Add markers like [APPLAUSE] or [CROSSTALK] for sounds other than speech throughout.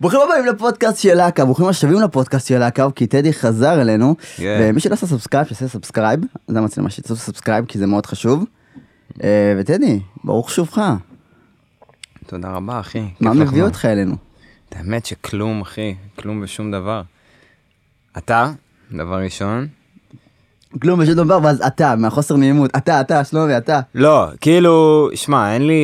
ברוכים הבאים לפודקאסט של לקאו, ברוכים השבים לפודקאסט של לקאו, כי טדי חזר אלינו. ומי שלא עשה subscribe, שיעשה subscribe, זה המצלמה שיעשו subscribe, כי זה מאוד חשוב. אה, וטדי, ברוך שובך, תודה רבה, אחי. מה מביא. אותך אלינו? האמת שכלום, אחי. כלום ושום דבר. אתה, דבר ראשון. כלום ושום דבר, ואז אתה, מהחוסר נעימות, אתה, אתה, שלומי, אתה. לא, כאילו, שמע, אין לי...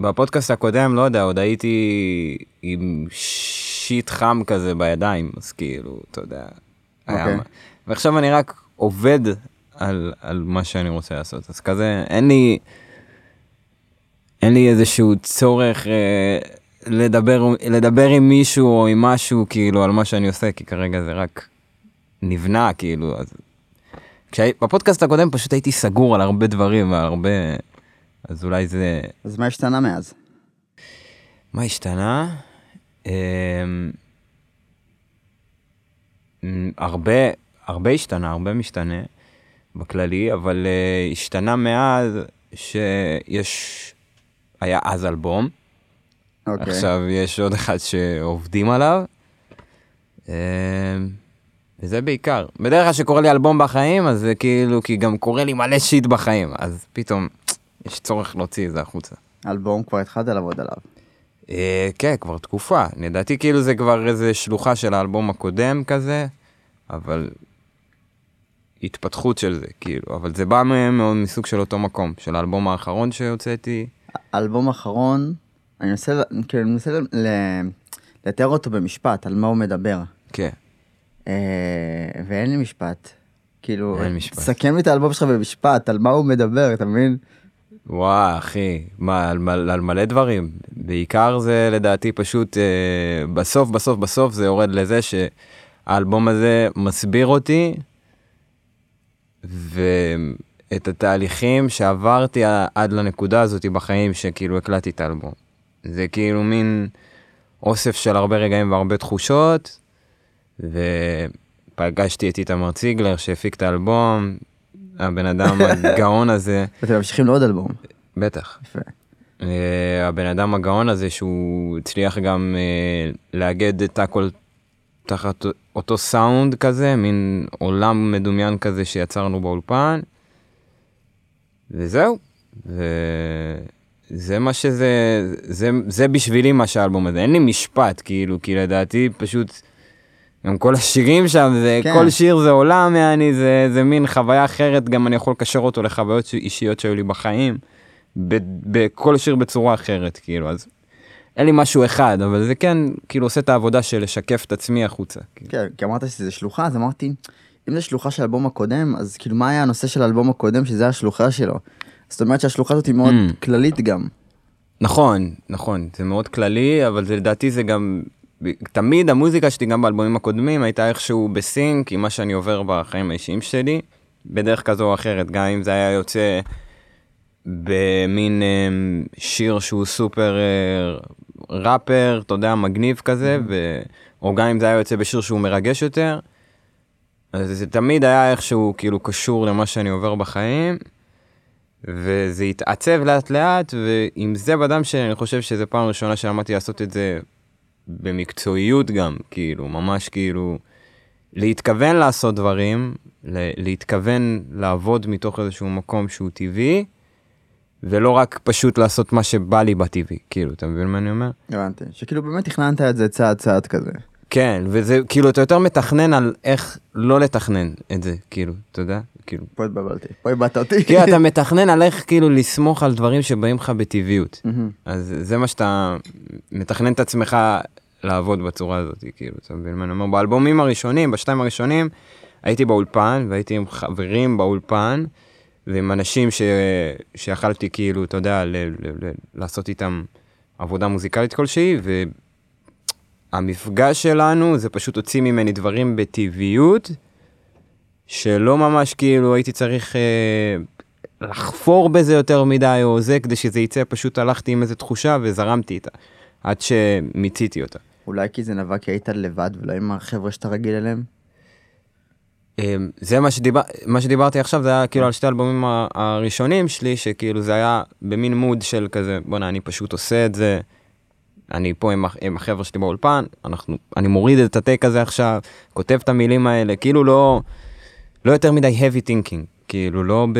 בפודקאסט הקודם, לא יודע, עוד הייתי עם שיט חם כזה בידיים, אז כאילו, אתה יודע. היה אוקיי. ועכשיו אני רק עובד על, על מה שאני רוצה לעשות, אז כזה, אין לי... אין לי איזשהו צורך אה, לדבר, לדבר עם מישהו או עם משהו, כאילו, על מה שאני עושה, כי כרגע זה רק נבנה, כאילו, אז... כשהי... בפודקאסט הקודם פשוט הייתי סגור על הרבה דברים ועל הרבה... אז אולי זה... אז מה השתנה מאז? מה השתנה? אמ, אמ, הרבה, הרבה השתנה, הרבה משתנה בכללי, אבל uh, השתנה מאז שיש... היה אז אלבום, אוקיי. עכשיו יש עוד אחד שעובדים עליו. אמ, וזה בעיקר. בדרך כלל שקורה לי אלבום בחיים, אז זה כאילו, כי גם קורה לי מלא שיט בחיים, אז פתאום יש צורך להוציא את זה החוצה. אלבום כבר התחלת לעבוד עליו. אה, כן, כבר תקופה. לדעתי כאילו זה כבר איזה שלוחה של האלבום הקודם כזה, אבל התפתחות של זה, כאילו. אבל זה בא מאוד מסוג של אותו מקום, של האלבום האחרון שהוצאתי. האלבום האחרון, אני מנסה, כאילו, אני מנסה ל- ל- לתאר אותו במשפט, על מה הוא מדבר. כן. אה, ואין לי משפט. כאילו, אין משפט. סכם לי את האלבום שלך במשפט, על מה הוא מדבר, אתה מבין? וואו, אחי, מה, על, מל- על מלא דברים. בעיקר זה לדעתי פשוט, אה, בסוף, בסוף, בסוף זה יורד לזה שהאלבום הזה מסביר אותי, ואת התהליכים שעברתי עד לנקודה הזאת בחיים, שכאילו הקלטתי את האלבום. זה כאילו מין אוסף של הרבה רגעים והרבה תחושות, ופגשתי את איתמר ציגלר שהפיק את האלבום, הבן אדם הגאון הזה. [LAUGHS] ואתם ממשיכים לעוד אלבום. בטח. יפה. Uh, הבן אדם הגאון הזה שהוא הצליח גם uh, לאגד את הכל תחת אותו סאונד כזה, מין עולם מדומיין כזה שיצרנו באולפן. וזהו. וזה מה שזה, זה, זה בשבילי מה שהאלבום הזה. אין לי משפט, כאילו, כי לדעתי פשוט, גם כל השירים שם, זה, כן. כל שיר זה עולם, יעני, זה, זה מין חוויה אחרת, גם אני יכול לקשר אותו לחוויות אישיות שהיו לי בחיים. ב- בכל שיר בצורה אחרת, כאילו, אז אין לי משהו אחד, אבל זה כן, כאילו, עושה את העבודה של לשקף את עצמי החוצה. כאילו. כן, כי אמרת שזה שלוחה, אז אמרתי, אם זה שלוחה של האלבום הקודם, אז כאילו מה היה הנושא של האלבום הקודם, שזה השלוחה שלו? זאת אומרת שהשלוחה הזאת היא מאוד Mm. כללית גם. נכון, נכון, זה מאוד כללי, אבל זה, לדעתי זה גם, תמיד המוזיקה שלי, גם באלבומים הקודמים, הייתה איכשהו בסינק עם מה שאני עובר בחיים האישיים שלי, בדרך כזו או אחרת, גם אם זה היה יוצא במין אמ, שיר שהוא סופר אה, ראפר, אתה יודע, מגניב כזה, ו... או גם אם זה היה יוצא בשיר שהוא מרגש יותר, אז זה תמיד היה איכשהו כאילו קשור למה שאני עובר בחיים. וזה התעצב לאט לאט, ועם זה בדם שלי אני חושב שזו פעם ראשונה שלמדתי לעשות את זה במקצועיות גם, כאילו, ממש כאילו, להתכוון לעשות דברים, להתכוון לעבוד מתוך איזשהו מקום שהוא טבעי, ולא רק פשוט לעשות מה שבא לי בטבעי, כאילו, אתה מבין מה אני אומר? הבנתי. שכאילו באמת תכננת את זה צעד צעד כזה. כן, וזה, כאילו, אתה יותר מתכנן על איך לא לתכנן את זה, כאילו, אתה יודע? כאילו, פה התבלבלתי, פה איבדת אותי. כי אתה מתכנן על איך כאילו לסמוך על דברים שבאים לך בטבעיות. אז זה מה שאתה מתכנן את עצמך לעבוד בצורה הזאת, כאילו, אתה מבין מה אני אומר? באלבומים הראשונים, בשתיים הראשונים, הייתי באולפן, והייתי עם חברים באולפן, ועם אנשים ש... שיכלתי כאילו, אתה יודע, ל... ל... ל... לעשות איתם עבודה מוזיקלית כלשהי, והמפגש שלנו זה פשוט הוציא ממני דברים בטבעיות, שלא ממש כאילו הייתי צריך אה, לחפור בזה יותר מדי או זה, כדי שזה יצא, פשוט הלכתי עם איזו תחושה וזרמתי איתה, עד שמיציתי אותה. אולי כי זה נבע כי היית לבד ולא עם החבר'ה שאתה רגיל אליהם? אה, זה מה, שדיבר, מה שדיברתי עכשיו, זה היה כאילו על שתי האלבומים הראשונים שלי, שכאילו זה היה במין מוד של כזה, בואנה, אני פשוט עושה את זה אני פה עם, עם החבר'ה שלי באולפן, אנחנו, אני מוריד את הטייק הזה עכשיו, כותב את המילים האלה, כאילו לא, לא יותר מדי heavy thinking, כאילו לא ב...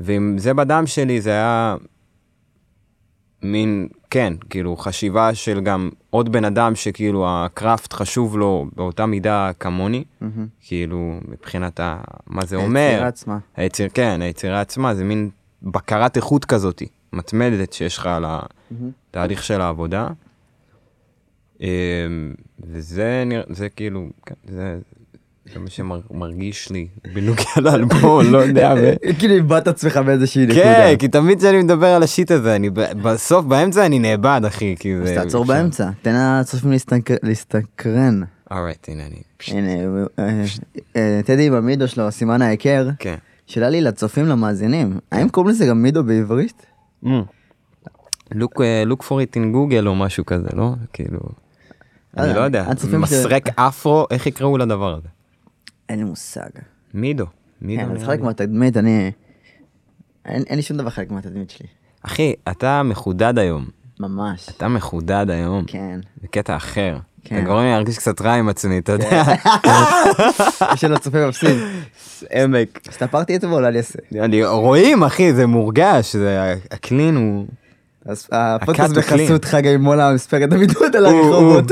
ואם זה בדם שלי, זה היה מין, כן, כאילו חשיבה של גם עוד בן אדם שכאילו הקראפט חשוב לו באותה מידה כמוני, מהמם. כאילו מבחינת ה... מה זה היצירה אומר. עצמה. היציר, כן, היצירה עצמה זה מין בקרת איכות כזאת, מתמדת שיש לך על התהליך של העבודה. אמ, וזה נראה, זה כאילו, כן, זה, זה מה שמרגיש לי בנוגע [LAUGHS] לאלבום, לא יודע. ו... [LAUGHS] כאילו איבדת עצמך באיזושהי נקודה. כן, כי תמיד כשאני מדבר על השיט הזה, אני ב- בסוף, באמצע אני נאבד, אחי, כי אז זה... תעצור באמצע, תן לצופים להסתקרן. אורייט, הנה אני... הנה, אה, אה, טדי עם המידו שלו, סימן ההיכר. כן. שאלה לי לצופים למאזינים, האם קוראים לזה גם מידו בעברית? Look, אה, look for it in Google או משהו כזה, לא? כאילו... אני אה, לא יודע, הצופים ש- מסרק אפרו, איך יקראו לדבר הזה? אין לי מושג. מידו. מידו. כן, זה חלק. מהתדמית, אני... אין לי שום דבר חלק מהתדמית שלי. אחי, אתה מחודד היום. ממש. אתה מחודד היום. כן. זה קטע אחר. כן. אתה גורם לי להרגיש קצת רע עם עצמי, אתה יודע. [LAUGHS] יש לנו צופה מפסיד. עמק. הסתפרתי אתמול, אני אעשה. אני- רואים, אחי, זה מורגש, זה- הקלין הוא... אז הפודקאסט בחסות חג האימונה מספרת הבידוד על הרחובות.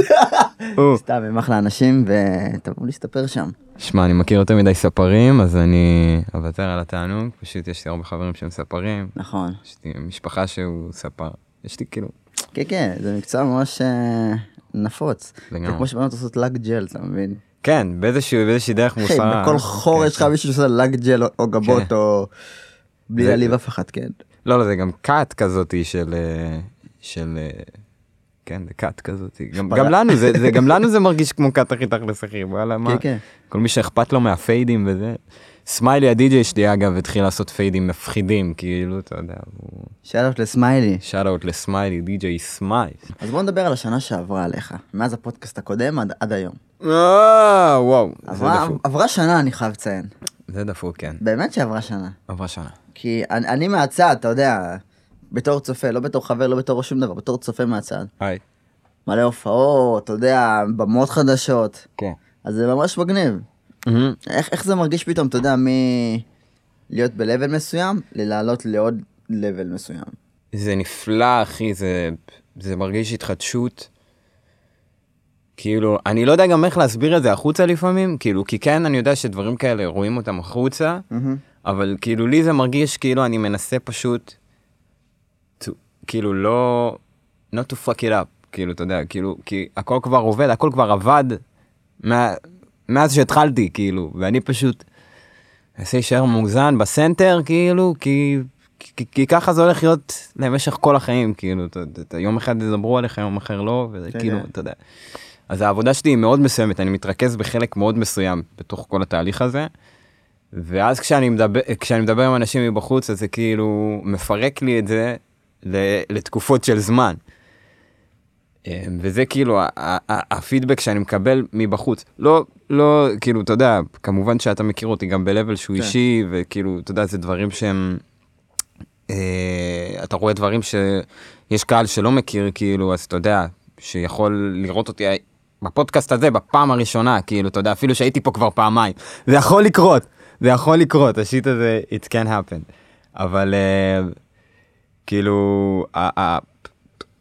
[LAUGHS] סתם, הם אחלה אנשים ותבואו להסתפר שם. שמע, אני מכיר יותר מדי ספרים, אז אני אוותר על התענוג. פשוט יש לי הרבה חברים שהם ספרים. נכון. יש לי משפחה שהוא ספר. יש לי כאילו... כן, כן, זה מקצוע ממש אה, נפוץ. זה לגמרי. כמו שבנות עושות לק ג'ל, אתה מבין? כן, באיזושהי דרך אחי, מוסרה. בכל חור כן, יש לך מישהו שעושה לק ג'ל או- גבות כן. או... בלי זה- להעליב אף אחד, כן. לא, לא, זה גם קאט כזאתי של... אה, של... אה, כן, זה קאט כזאתי. גם. גם לנו, זה, זה, גם לנו זה מרגיש כמו קאט הכי תכלס אחי, וואלה, מה? כן, כן. כל מי שאכפת לו מהפיידים וזה. סמיילי הדי-ג'יי שלי אגב התחיל לעשות פיידים מפחידים, כאילו, אתה יודע, הוא... שאלות לסמיילי. אאוט לסמיילי, די-ג'יי סמייל. אז בוא נדבר על השנה שעברה עליך, מאז הפודקאסט הקודם עד, עד היום. אה, וואו, עברה. עברה שנה, אני חייב לציין. זה דפוק, כן. באמת שעברה שנה. עברה שנה. כי אני, אני מהצד, אתה יודע, בתור צופה, לא בתור חבר, לא בתור שום דבר, בתור צופה מהצד. היי. מלא הופעות, אתה יודע, במות חדשות. כן. אז זה ממש מגניב. איך, איך זה מרגיש פתאום, אתה יודע, מלהיות ב-level מסוים, ללעלות לעוד level מסוים. זה נפלא, אחי, זה, זה מרגיש התחדשות. כאילו, אני לא יודע גם איך להסביר את זה החוצה לפעמים, כאילו, כי כן, אני יודע שדברים כאלה רואים אותם החוצה, אבל כאילו, לי זה מרגיש כאילו אני מנסה פשוט, to, כאילו, לא, not to fuck it up, כאילו, אתה יודע, כאילו, כי הכל כבר עובד, הכל כבר עבד מה, מאז שהתחלתי, כאילו, ואני פשוט אנסה להישאר מאוזן בסנטר, כאילו, כי, כי, כי ככה זה הולך להיות למשך כל החיים, כאילו, אתה, אתה, אתה, יום אחד ידברו עליך, יום אחר לא, וזה כן, כאילו, כן. אתה יודע. אז העבודה שלי היא מאוד מסוימת, אני מתרכז בחלק מאוד מסוים בתוך כל התהליך הזה. ואז כשאני מדבר, כשאני מדבר עם אנשים מבחוץ, אז זה כאילו מפרק לי את זה לתקופות של זמן. אה, וזה כאילו הפידבק שאני מקבל מבחוץ. לא, לא, כאילו, אתה יודע, כמובן שאתה מכיר אותי גם ב-level שהוא כן. אישי, וכאילו, אתה יודע, זה דברים שהם... אה, אתה רואה דברים שיש קהל שלא מכיר, כאילו, אז אתה יודע, שיכול לראות אותי בפודקאסט הזה בפעם הראשונה, כאילו, אתה יודע, אפילו שהייתי פה כבר פעמיים. זה יכול לקרות, זה יכול לקרות, השיט הזה, it can happen. אבל אה, כאילו,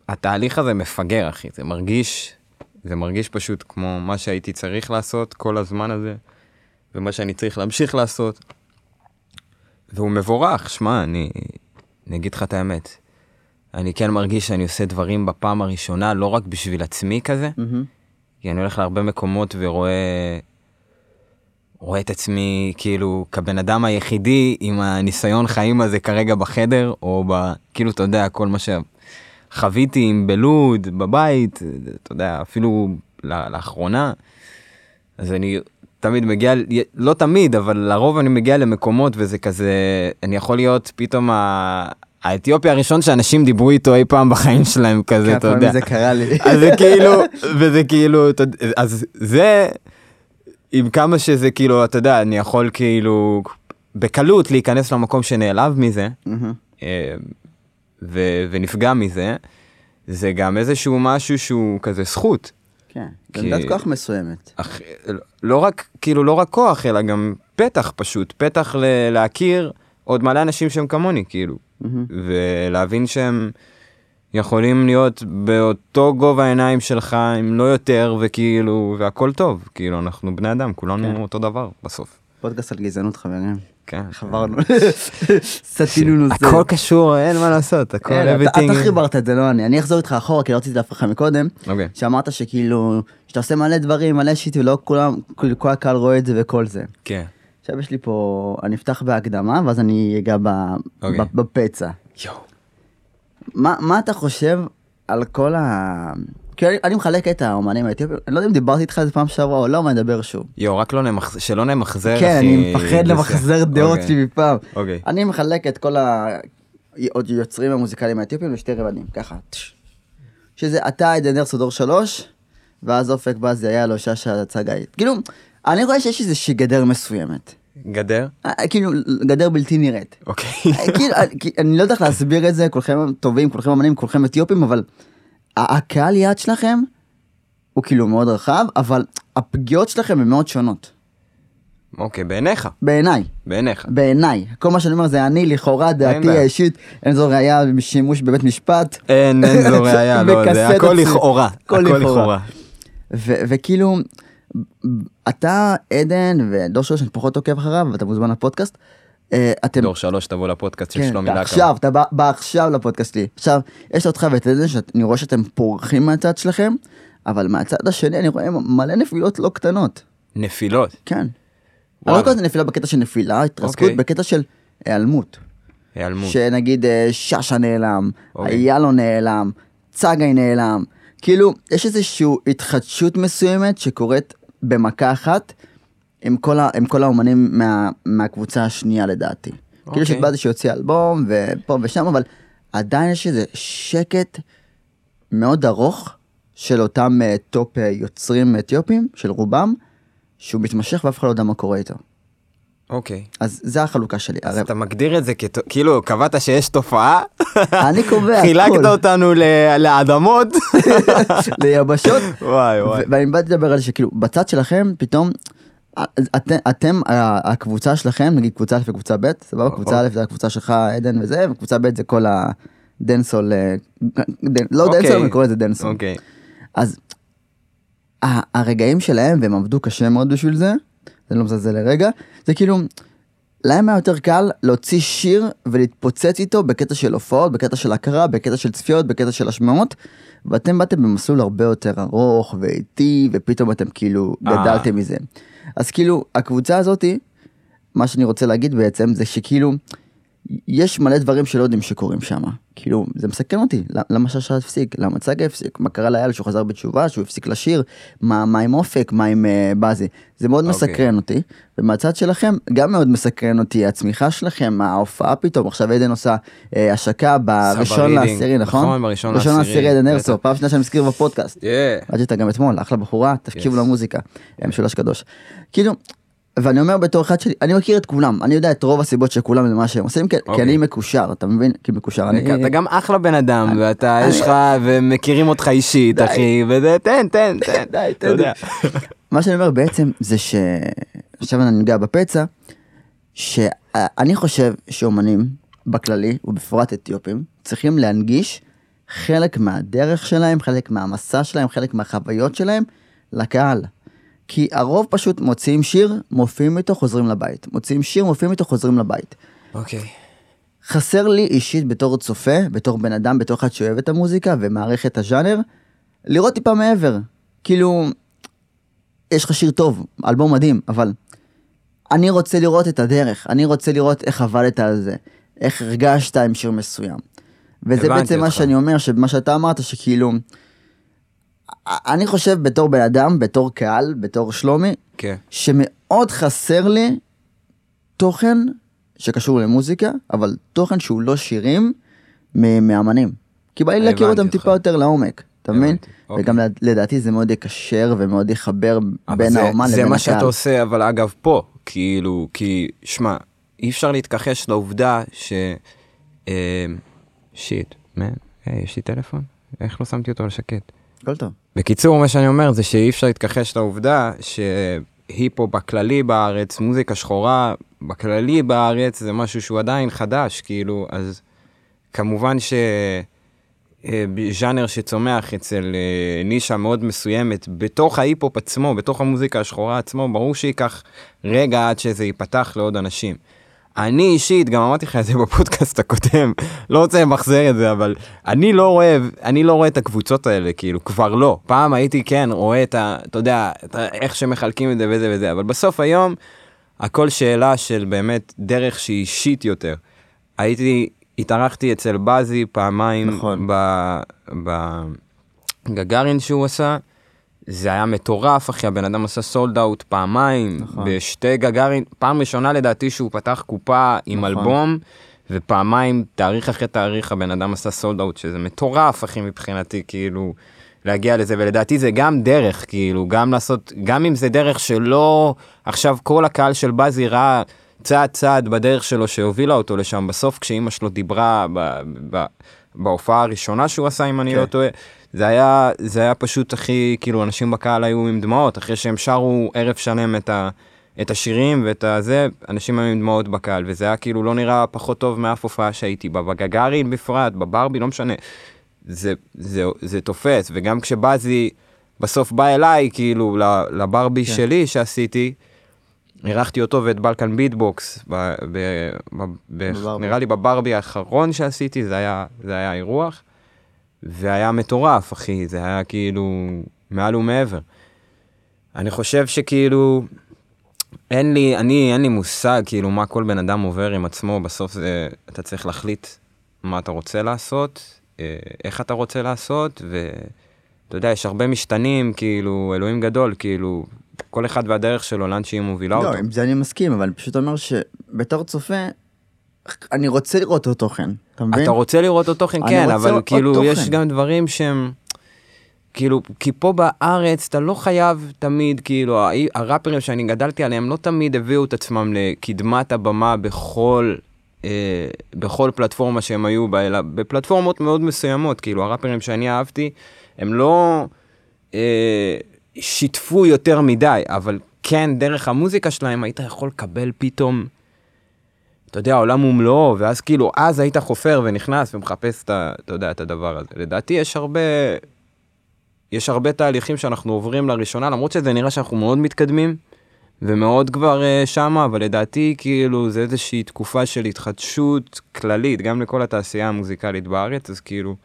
התהליך הזה מפגר, אחי, זה מרגיש, זה מרגיש פשוט כמו מה שהייתי צריך לעשות כל הזמן הזה, ומה שאני צריך להמשיך לעשות. והוא מבורך, שמע, אני, אני אגיד לך את האמת. אני כן מרגיש שאני עושה דברים בפעם הראשונה, לא רק בשביל עצמי כזה, כי אני הולך להרבה מקומות ורואה רואה את עצמי כאילו כבן אדם היחידי עם הניסיון חיים הזה כרגע בחדר, או ב... כאילו, אתה יודע, כל מה שחוויתי עם בלוד, בבית, אתה יודע, אפילו לאחרונה. אז אני תמיד מגיע, לא תמיד, אבל לרוב אני מגיע למקומות וזה כזה, אני יכול להיות פתאום ה... האתיופי הראשון שאנשים דיברו איתו אי פעם בחיים שלהם כזה, אתה יודע. פעמים זה קרה לי. אז זה כאילו, וזה כאילו, אז זה, עם כמה שזה כאילו, אתה יודע, אני יכול כאילו, בקלות להיכנס למקום שנעלב מזה. אה, ו- ונפגע מזה, זה גם איזשהו משהו שהוא כזה זכות. כן, כי- עמדת כוח מסוימת. אך, לא רק, כאילו לא רק כוח, אלא גם פתח פשוט, פתח ל- להכיר עוד מלא אנשים שהם כמוני, כאילו, מהמם. ולהבין שהם יכולים להיות באותו גובה העיניים שלך, אם לא יותר, וכאילו, והכל טוב, כאילו, אנחנו בני אדם, כולנו כן. אותו דבר בסוף. פודקאסט על גזענות חברים. כן. חברנו. [LAUGHS] סטינו נושא. הכל קשור, אין מה לעשות, הכל, כן, אתה- everything. אתה חיברת את זה, לא אני. אני אחזור איתך אחורה, כי לא רציתי להפריע לך מקודם. אוקיי. שאמרת שכאילו, שאתה עושה מלא דברים, מלא שיט, ולא כולם, כל הקהל רואה את זה וכל זה. כן. עכשיו יש לי פה, אני אפתח בהקדמה, ואז אני אגע ב- אוקיי. ב- בפצע. יואו. מה מה אתה חושב על כל ה... כי אני- אני מחלק את האומנים האתיופים, אני לא יודע אם דיברתי איתך על זה פעם שעברה או לא, אבל אני אדבר שוב. יואו, רק לא נמחזר, שלא נמחזר, כן, אחי, אני מפחד למחזר דעות אוקיי. שלי מפעם. אוקיי. אני מחלק את כל היוצרים המוזיקליים האתיופים לשתי רבדים, ככה. טש. שזה אתה, עדן הרצוג דור שלוש, ואז אופק בזי היה לו שאשא צגאית. כאילו, אני רואה שיש איזושהי גדר מסוימת. גדר? אה, כאילו, גדר בלתי נראית. אוקיי. אה, כאילו, אה, אני לא יודע איך להסביר את זה, כולכם טובים, כולכם אמנים, כולכם אתיופים, אבל הקהל יעד שלכם הוא כאילו מאוד רחב, אבל הפגיעות שלכם הן מאוד שונות. אוקיי, בעיניך, בעיניי. בעיניך. בעיניי. כל מה שאני אומר זה אני, לכאורה, דעתי. האישית, אין זו ראייה בשימוש בבית משפט. אין, אין זו ראייה, לא, זה הכל. לכאורה, הכל לכאורה. וכאילו, אתה, עדן ודור שלוש, אני פחות עוקב אחריו, ואתה מוזמן לפודקאסט. אה, אתם... דור שלוש תבוא לפודקאסט של כן, שלומי אתה לקה. עכשיו, אתה בא, עכשיו לפודקאסט שלי. עכשיו, יש אותך ואת עדן, שאני רואה שאתם פורחים מהצד שלכם, אבל מהצד השני אני רואה מלא נפילות לא קטנות. אני נפילות. לא וואלה. קורא לזה נפילה בקטע של נפילה, התרסקות, אוקיי. בקטע של היעלמות. היעלמות. שנגיד אה, שאשא נעלם, אוקיי. איילו נעלם, צגאי נעלם. כאילו, יש איזושהי התחדשות מסוימת שקורית במכה אחת עם כל, ה, עם כל האומנים מה, מהקבוצה השנייה לדעתי. כאילו יש את אוקיי. באדי שיוציא אלבום ופה ושם, אבל עדיין יש איזה שקט מאוד ארוך של אותם אה, טופ אה, יוצרים אתיופים, של רובם, שהוא מתמשך ואף אחד לא יודע מה קורה איתו. אוקיי. אז זה החלוקה שלי. אז הרי אתה מגדיר את זה כ... כאילו, קבעת שיש תופעה, אני קובע [LAUGHS] חילקת הכל. אותנו ל- לאדמות. [LAUGHS] ליבשות. וואי וואי. ואני באתי לדבר על זה שכאילו בצד שלכם פתאום אתם, אתם הקבוצה שלכם נגיד קבוצה א' וקבוצה ב' סבבה קבוצה א' זה הקבוצה שלך עדן וזה וקבוצה ב' זה כל ה dancehall אה, לא אוקיי. dancehall אני קורא לזה dancehall אוקיי. אז הרגעים שלהם והם עבדו קשה מאוד בשביל זה זה לא מזלזל לרגע זה כאילו להם היה יותר קל להוציא שיר ולהתפוצץ איתו בקטע של הופעות, בקטע של הכרה, בקטע של צפיות, בקטע של השמעות, ואתם באתם במסלול הרבה יותר ארוך ואיטי, ופתאום אתם כאילו אה. גדלתם מזה. אז כאילו, הקבוצה הזאתי, מה שאני רוצה להגיד בעצם, זה שכאילו, יש מלא דברים שלא יודעים שקורים שם. כאילו, זה מסכן אותי, למ- למה ששה הפסיק? למה צגה הפסיק? מה קרה לאייל שהוא חזר בתשובה, שהוא הפסיק לשיר? מה, מה עם אופק? מה עם uh, בזי? זה מאוד אוקיי. מסקרן אותי. ומהצד שלכם, גם מאוד מסקרן אותי הצמיחה שלכם, ההופעה פתאום, עכשיו עדן עושה אה, השקה בראשון. לעשירי, נכון? נכון, בראשון ראשון לעשירי, לעשירי עדן בטח. הרצוג, פעם שנייה שאני מזכיר בפודקאסט. כן. ראיתי אותה גם אתמול, אחלה בחורה, תקשיבו Yes. למוזיקה, משולש קדוש. כאילו, ואני אומר בתור אחד שלי, אני מכיר את כולם, אני יודע את רוב הסיבות של כולם למה שהם עושים, כי- כי אוקיי. אני מקושר, אתה מבין? כי מקושר, אני... אתה גם אחלה בן אדם, ואתה, אני- יש לך, ומכירים אותך אישית, די. אחי, וזה, תן, תן, תן. [LAUGHS] די, יודע. מה שאני אומר בעצם זה ש... עכשיו אני ניגע בפצע, שאני חושב שאומנים בכללי, ובפרט אתיופים, צריכים להנגיש חלק מהדרך שלהם, חלק מהמסע שלהם, חלק מהחוויות שלהם לקהל. כי הרוב פשוט מוציאים שיר, מופיעים איתו, חוזרים לבית. מוציאים שיר, מופיעים איתו, חוזרים לבית. אוקיי. חסר לי אישית בתור צופה, בתור בן אדם, בתור אחד שאוהב את המוזיקה ומעריך את הז'אנר, לראות טיפה מעבר. כאילו, יש לך שיר טוב, אלבום מדהים, אבל אני רוצה לראות את הדרך, אני רוצה לראות איך עבדת על זה, איך הרגשת עם שיר מסוים. וזה בעצם מה אותך. שאני אומר, שמה שאתה אמרת, שכאילו, אני חושב בתור בן אדם, בתור קהל, בתור שלומי, כן. שמאוד חסר לי תוכן שקשור למוזיקה, אבל תוכן שהוא לא שירים מאמנים. כי בא לי להכיר הבנתי אותם. טיפה יותר לעומק, אתה מבין? אוקיי. וגם לד- לדעתי זה מאוד יקשר ומאוד יחבר בין זה- האומן זה לבין מה שאתה הקהל. עושה, אבל אגב פה, כאילו, כי, שמע, אי אפשר להתכחש לעובדה ש... אה, שיט, מה? היי, יש לי טלפון? איך לא שמתי אותו על שקט? הכל טוב. בקיצור, מה שאני אומר זה שאי אפשר להתכחש לעובדה שהיפו בכללי בארץ, מוזיקה שחורה בכללי בארץ, זה משהו שהוא עדיין חדש, כאילו, אז כמובן ש... אה, ז'אנר שצומח אצל אה, נישה מאוד מסוימת בתוך ההיפ-הופ עצמו, בתוך המוזיקה השחורה עצמו, ברור שייקח רגע עד שזה ייפתח לעוד אנשים. אני אישית, גם אמרתי לך את זה בפודקאסט הקודם, לא רוצה למחזר את זה, אבל אני לא רואה, אני לא רואה את הקבוצות האלה, כאילו, כבר לא. פעם הייתי, כן, רואה את ה... אתה יודע, את ה, איך שמחלקים את זה וזה וזה, אבל בסוף היום, הכל שאלה של באמת דרך שהיא אישית יותר. הייתי התארחתי אצל בזי פעמיים נכון. בגגארין שהוא עשה. זה היה מטורף, אחי, הבן אדם עשה סולד אאוט פעמיים, נכון. בשתי גגארין, פעם ראשונה לדעתי שהוא פתח קופה עם נכון. אלבום, ופעמיים, תאריך אחרי תאריך, הבן אדם עשה סולד אאוט, שזה מטורף, אחי, מבחינתי, כאילו, להגיע לזה, ולדעתי זה גם דרך, כאילו, גם לעשות, גם אם זה דרך שלא, עכשיו כל הקהל של בזי ראה צעד צעד בדרך שלו שהובילה אותו לשם, בסוף כשאימא שלו דיברה ב, ב, בהופעה הראשונה שהוא עשה, אם אני כן. לא טועה, זה היה, זה היה פשוט הכי, כאילו, אנשים בקהל היו עם דמעות, אחרי שהם שרו ערב שלם את, ה, את השירים ואת הזה, אנשים היו עם דמעות בקהל, וזה היה כאילו לא נראה פחות טוב מאף הופעה שהייתי בה, בגגארין בפרט, בברבי, לא משנה. זה, זה, זה תופס, וגם כשבזי בסוף בא אליי, כאילו, לברבי כן. שלי שעשיתי, אירחתי אותו ואת בלקן ביטבוקס, ב, ב, ב, ב. נראה לי בברבי האחרון שעשיתי, זה היה, זה היה אירוח, והיה מטורף, אחי, זה היה כאילו מעל ומעבר. אני חושב שכאילו, אין לי, אני, אין לי מושג כאילו מה כל בן אדם עובר עם עצמו, בסוף זה, אתה צריך להחליט מה אתה רוצה לעשות, אה, איך אתה רוצה לעשות, ואתה יודע, יש הרבה משתנים, כאילו, אלוהים גדול, כאילו, כל אחד והדרך שלו, לאן שהיא מובילה לא, אותו. עם זה אני מסכים, אבל אני פשוט אומר שבתור צופה, אני רוצה לראות אותו תוכן, אתה מבין? אתה רוצה לראות עוד תוכן, כן, אבל כאילו. יש גם דברים שהם... כאילו, כי פה בארץ אתה לא חייב תמיד, כאילו, הראפרים שאני גדלתי עליהם לא תמיד הביאו את עצמם לקדמת הבמה בכל, אה, בכל פלטפורמה שהם היו בה, אלא בפלטפורמות מאוד מסוימות, כאילו, הראפרים שאני אהבתי, הם לא אה, שיתפו יותר מדי, אבל כן, דרך המוזיקה שלהם היית יכול לקבל פתאום... אתה יודע, העולם ומלואו, ואז כאילו, אז היית חופר ונכנס ומחפש את, אתה יודע, את הדבר הזה. לדעתי יש הרבה, יש הרבה תהליכים שאנחנו עוברים לראשונה, למרות שזה נראה שאנחנו מאוד מתקדמים, ומאוד כבר uh, שמה, אבל לדעתי, כאילו, זה איזושהי תקופה של התחדשות כללית, גם לכל התעשייה המוזיקלית בארץ, אז כאילו,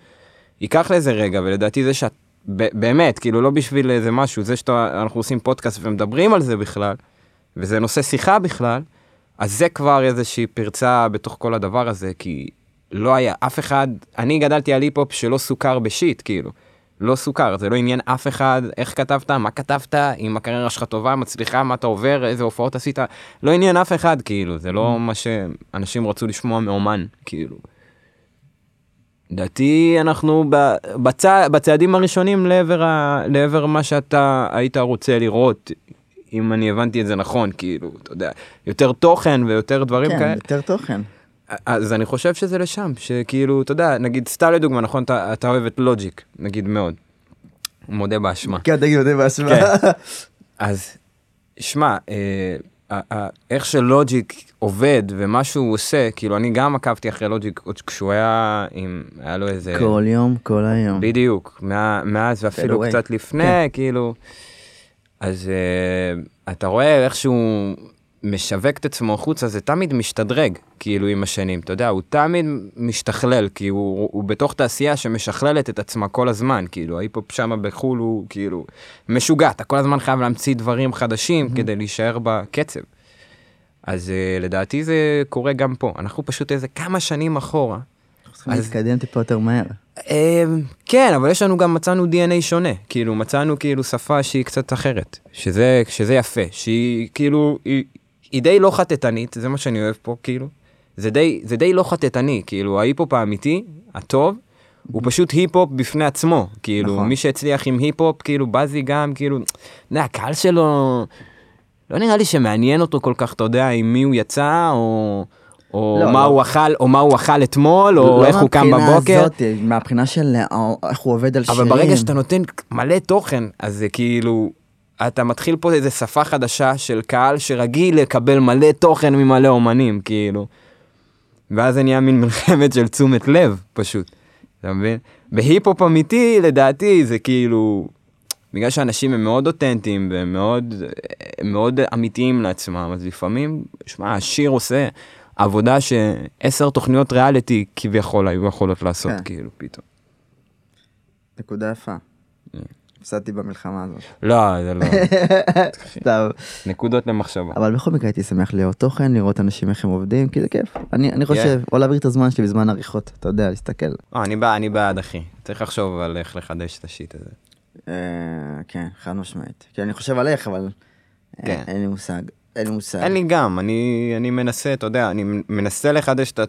ייקח לזה רגע, ולדעתי זה שאת, באמת, כאילו, לא בשביל איזה משהו, זה שאנחנו עושים פודקאסט ומדברים על זה בכלל, וזה נושא שיחה בכלל, אז זה כבר איזושהי פרצה בתוך כל הדבר הזה, כי לא היה אף אחד, אני גדלתי על היפ-הופ שלא סוכר בשיט, כאילו. לא סוכר, זה לא עניין אף אחד, איך כתבת, מה כתבת, אם הקריירה שלך טובה, מצליחה, מה אתה עובר, איזה הופעות עשית, לא עניין אף אחד, כאילו, זה לא מה שאנשים רצו לשמוע מאומן, כאילו. לדעתי אנחנו בצע, בצעדים הראשונים לעבר, ה, לעבר מה שאתה היית רוצה לראות, אם אני הבנתי את זה נכון, כאילו, אתה יודע, יותר תוכן ויותר דברים כן, כאלה. יותר תוכן. אז אני חושב שזה לשם, שכאילו, אתה יודע, נגיד, סתם לדוגמה, נכון, אתה, אתה אוהב את לוג'יק, נגיד מאוד. מודה באשמה. כן, תגיד אותי בהשוואה. אז, שמע, אה, איך שלוג'יק עובד ומה שהוא עושה, כאילו, אני גם עקבתי אחרי לוג'יק עוד כשהוא היה עם, היה לו איזה... כל יום, כל היום. בדיוק, מאז ואפילו. קצת לפני, כן. כאילו. אז uh, אתה רואה איך שהוא משווק את עצמו החוצה, זה תמיד משתדרג, כאילו, עם השנים. אתה יודע, הוא תמיד משתכלל, כי הוא, הוא בתוך תעשייה שמשכללת את עצמה כל הזמן, כאילו, ההיפ-הופ שמה בחו"ל הוא כאילו משוגע, אתה כל הזמן חייב להמציא דברים חדשים mm-hmm. כדי להישאר בקצב. אז uh, לדעתי זה קורה גם פה, אנחנו פשוט איזה כמה שנים אחורה. צריכים אז- להתקדם טיפה יותר מהר. אמ, כן, אבל יש לנו גם, מצאנו DNA שונה, כאילו, מצאנו כאילו שפה שהיא קצת אחרת, שזה, שזה יפה, שהיא כאילו, היא, היא די לא חטטנית, זה מה שאני אוהב פה, כאילו, זה די, זה די לא חטטני, כאילו, ההיפ-הופ האמיתי, הטוב, הוא פשוט היפ-הופ בפני עצמו, כאילו, נכון. מי שהצליח עם היפ-הופ, כאילו, בזי גם, כאילו, אתה יודע, הקהל שלו, לא נראה לי שמעניין אותו כל כך, אתה יודע, עם מי הוא יצא, או... או לא, מה לא. הוא אכל, או מה הוא אכל אתמול, או לא איך הוא קם מהבחינה בבוקר. הזאת, מהבחינה של אה, איך הוא עובד על שירים. אבל ברגע שאתה נותן מלא תוכן, אז זה כאילו, אתה מתחיל פה איזה שפה חדשה של קהל שרגיל לקבל מלא תוכן ממלא אומנים, כאילו. ואז זה נהיה מין מלחמת של תשומת לב, פשוט. אתה מבין? בהיפ-הופ אמיתי, לדעתי, זה כאילו... בגלל שאנשים הם מאוד אותנטיים והם מאוד, הם מאוד אמיתיים לעצמם, אז לפעמים, שמע, השיר עושה עבודה שעשר תוכניות ריאליטי כביכול היו יכולות לעשות, כן. כאילו, פתאום. נקודה יפה. הפסדתי במלחמה הזאת. לא, זה לא. [LAUGHS] סתם. נקודות למחשבה. אבל בכל מקרה הייתי שמח לראות תוכן, לראות אנשים איך הם עובדים, כי זה כיף. אני אני חושב, או להעביר את הזמן שלי בזמן עריכות, אתה יודע, להסתכל. אה, אני בעד, אני בעד, אחי. צריך לחשוב על איך לחדש את השיט הזה. אה, כן, חד משמעית. כי אני חושב על איך, אבל אה, כן. אין לי מושג. אין לי מושג. אין לי גם, אני, אני מנסה, אתה יודע, אני מנסה לחדש את,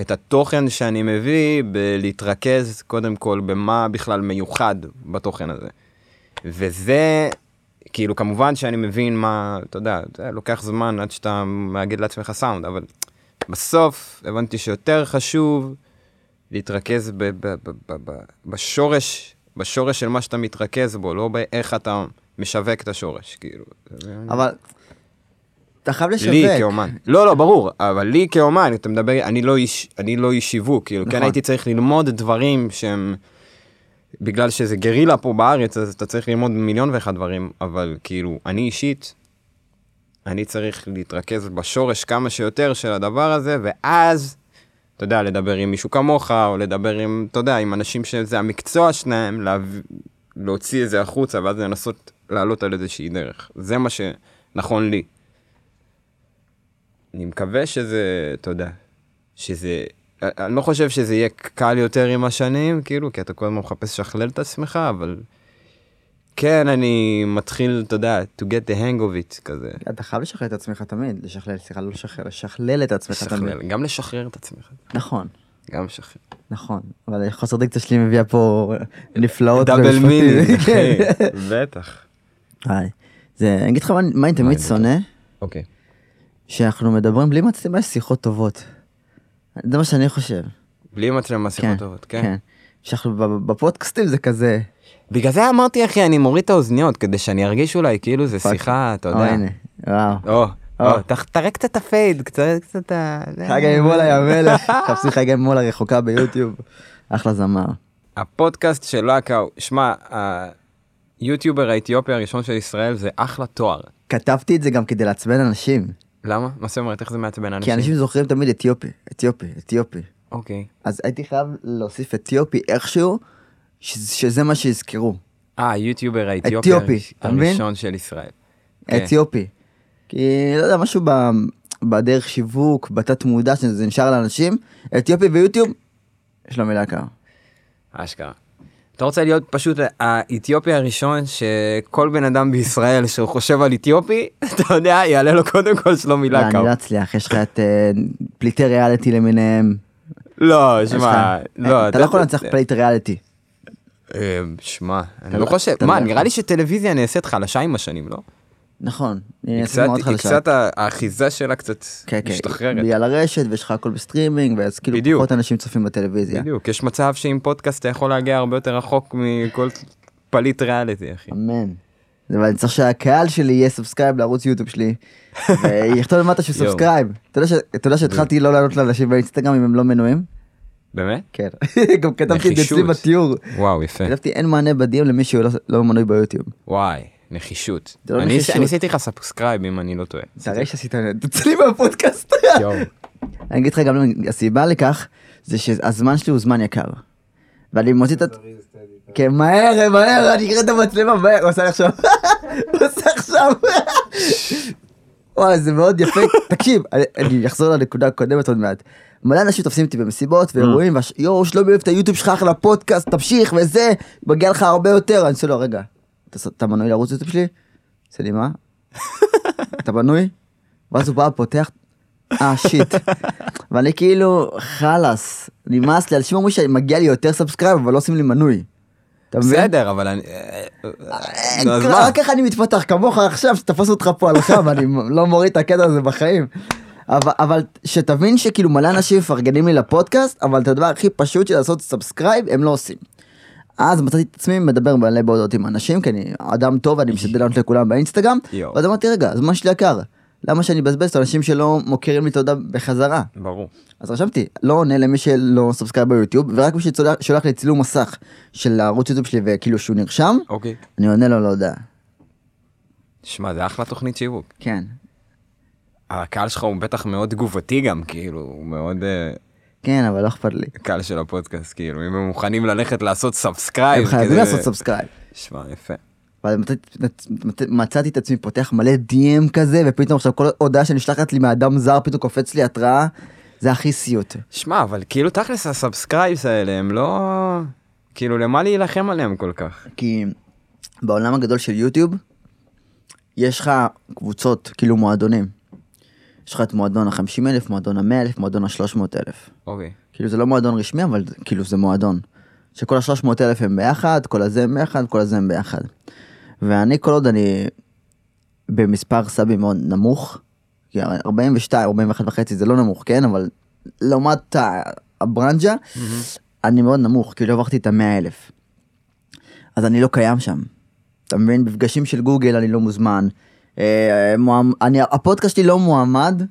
את התוכן שאני מביא בלהתרכז קודם כל במה בכלל מיוחד בתוכן הזה. וזה, כאילו, כמובן שאני מבין מה, אתה יודע, זה לוקח זמן עד שאתה מאגד לעצמך סאונד, אבל בסוף הבנתי שיותר חשוב להתרכז ב, ב, ב, ב, ב, בשורש, בשורש של מה שאתה מתרכז בו, לא באיך אתה משווק את השורש, כאילו. אבל אתה חייב לשווק. לי כאומן. לא, לא, ברור, אבל לי כאומן, אתה מדבר, אני לא איש, אני לא איש שיווק, כאילו, כן נכון. הייתי צריך ללמוד דברים שהם, בגלל שזה גרילה פה בארץ, אז אתה צריך ללמוד מיליון ואחד דברים, אבל כאילו, אני אישית, אני צריך להתרכז בשורש כמה שיותר של הדבר הזה, ואז, אתה יודע, לדבר עם מישהו כמוך, או לדבר עם, אתה יודע, עם אנשים שזה המקצוע שלהם, להב... להוציא את זה החוצה, ואז לנסות לעלות על איזושהי דרך. זה מה שנכון לי. אני מקווה שזה, אתה יודע, שזה, אני לא חושב שזה יהיה קל יותר עם השנים, כאילו, כי אתה כל הזמן מחפש לשכלל את עצמך, אבל כן, אני מתחיל, אתה יודע, to get the hang of it, כזה. אתה חייב לשכלל את עצמך תמיד, לשכלל, סליחה, לא לשכלל, לשכלל את עצמך תמיד. לשכלל, גם לשחרר את עצמך, נכון, גם לשחרר. נכון. אבל חוסר דיקציה שלי מביאה פה נפלאות דאבל [LAUGHS] כן. בטח. היי. זה, אני אגיד לך מה אני תמיד שונא, אוקיי. שאנחנו מדברים בלי מצלמה, יש שיחות טובות. זה מה שאני חושב. בלי מצלמה שיחות טובות, כן. שאנחנו ב- בפודקאסטים זה כזה. בגלל זה אמרתי, אחי, אני מוריד את האוזניות, כדי שאני ארגיש אולי כאילו זה fuck. שיחה, אתה או, יודע. הנה, וואו. או, או. או, תראה קצת ה fade, קצת, קצת ה... חגי מולה המלך, חפשי חגי מולה רחוקה ביוטיוב. אחלה זמר. הפודקאסט של לקאו, שמע, היוטיובר האתיופי הראשון של ישראל זה אחלה תואר. כתבתי את זה גם כדי לעצבן אנשים. למה? מה זאת אומרת? איך זה מעצבן אנשים? כי אנשים זוכרים תמיד אתיופי, אתיופי, אתיופי. אוקיי. אז הייתי חייב להוסיף אתיופי איכשהו, ש- שזה מה שיזכרו. אה, היוטיובר האתיופי אתיופי? הראשון של ישראל. כן. אתיופי. כי לא יודע, משהו ב- בדרך שיווק, בתת מודע, שזה נשאר לאנשים, אתיופי ויוטיוב, יש לו מילה קר. אשכרה. אתה רוצה להיות פשוט האתיופי הראשון שכל בן אדם בישראל שהוא חושב על אתיופי, [LAUGHS] אתה יודע, יעלה לו קודם כל שלומי לא, אני לקאו. לא אצליח, יש לך את אה, פליטי ריאליטי למיניהם. לא, שמע, לא, אתה לא יכול לנצח פליט ריאליטי. אה, שמע, אני לא לא- חושב, מה, לא נראה. לי שטלוויזיה נעשית חלשה עם השנים, לא? נכון. היא קצת- היא. קצת, האחיזה שלה קצת כן, כן, משתחררת. היא על הרשת ויש לך הכל בסטרימינג ואז כאילו בדיוק. פחות אנשים צופים בטלוויזיה. בדיוק, יש מצב שעם פודקאסט אתה יכול להגיע הרבה יותר רחוק מכל פליט ריאליטי, אחי. אמן. אבל אני צריך שהקהל שלי יהיה subscribe לערוץ יוטיוב שלי. [LAUGHS] ויכתוב למטה שהוא. subscribe. אתה יודע שהתחלתי לא לענות לאנשים באינסטגרם אם הם לא מנויים? באמת? כן. [LAUGHS] גם כתבתי את זה אצלי. בתיאור. וואו, יפה. כתבתי אין מענה ב DM למי שהוא לא- לא מנוי ביוטיוב. וואי, נחישות. זה לא אני נחישות. אני עשיתי לך subscribe אם אני לא טועה. תראה שעשית את אצלי בפודקאסט. אני אגיד לך גם הסיבה לכך זה שהזמן שלי הוא זמן יקר. ואני מוציא את ה... כן מהר מהר אני אקרא את המצלמה מהר הוא עושה לי עכשיו. הוא עושה עכשיו. [LAUGHS] וואי זה מאוד יפה תקשיב אני- אני אחזור לנקודה הקודמת עוד מעט. מלא אנשים תופסים אותי במסיבות ואירועים והש- יואו שלומי אוהב את היוטיוב שלך אחלה פודקאסט תמשיך וזה מגיע לך הרבה יותר אני עושה לו רגע אתה מנוי לערוץ יוטיוב שלי? עושה לי מה? אתה מנוי? ואז הוא בא פותח אה shit. [LAUGHS] ואני כאילו חלאס נמאס לי אנשים אומרים שמגיע לי יותר subscribe אבל לא עושים לי מנוי. אתה מבין? בסדר, אבל אני... אה, אז מה? רק ככה אני מתפתח כמוך עכשיו שתפס אותך פה על החם ואני לא מוריד את הקטע הזה בחיים. אבל, אבל שתבין שכאילו מלא אנשים מפרגנים לי לפודקאסט, אבל את הדבר הכי פשוט של לעשות subscribe הם לא עושים. אז מצאתי את עצמי מדבר מלא בהודעות עם אנשים, כי אני אדם טוב, אני משתדל לענות לכולם באינסטגרם. ואז אמרתי רגע, הזמן שלי יקר, למה שאני אבזבז את האנשים שלא מוקירים לי תודה בחזרה? ברור. אז רשמתי, לא עונה למי שלא subscribe ביוטיוב, ורק מי ששולח לי צילום מסך של הערוץ יוטיוב שלי וכאילו שהוא נרשם, אוקיי. אני עונה לו לא יודע. שמע, זה אחלה תוכנית שיווק. כן. הקהל שלך הוא בטח מאוד תגובתי גם, כאילו, הוא מאוד אה, כן, אבל לא אכפת לי. קהל של הפודקאסט, כאילו, אם הם מוכנים ללכת לעשות subscribe. הם חייבים לעשות subscribe. שמע, יפה. מצאתי את עצמי פותח מלא DM כזה, ופתאום עכשיו כל הודעה שנשלחת לי מאדם זר, פתאום קופץ לי התראה, זה הכי סיוט. שמע, אבל כאילו תכלס ה subscribes האלה הם לא... כאילו, למה להילחם עליהם כל כך? כי בעולם הגדול של יוטיוב, יש לך קבוצות, כאילו מועדונים. יש לך את מועדון ה-50 אלף, מועדון ה-100 אלף, מועדון ה-300 אלף. אוקיי. כאילו זה לא מועדון רשמי, אבל כאילו זה מועדון. שכל ה-300 אלף הם ביחד, כל הזה הם ביחד, כל הזה הם ביחד. ואני כל עוד אני במספר סאבים מאוד נמוך, כי 42, 41 וחצי זה לא נמוך, כן? אבל לעומת הברנג'ה, אני מאוד נמוך, כאילו עברתי את ה-100 אלף. אז אני לא קיים שם. אתה מבין? במפגשים של גוגל אני לא מוזמן. אה, אני, הפודקאסט שלי לא מועמד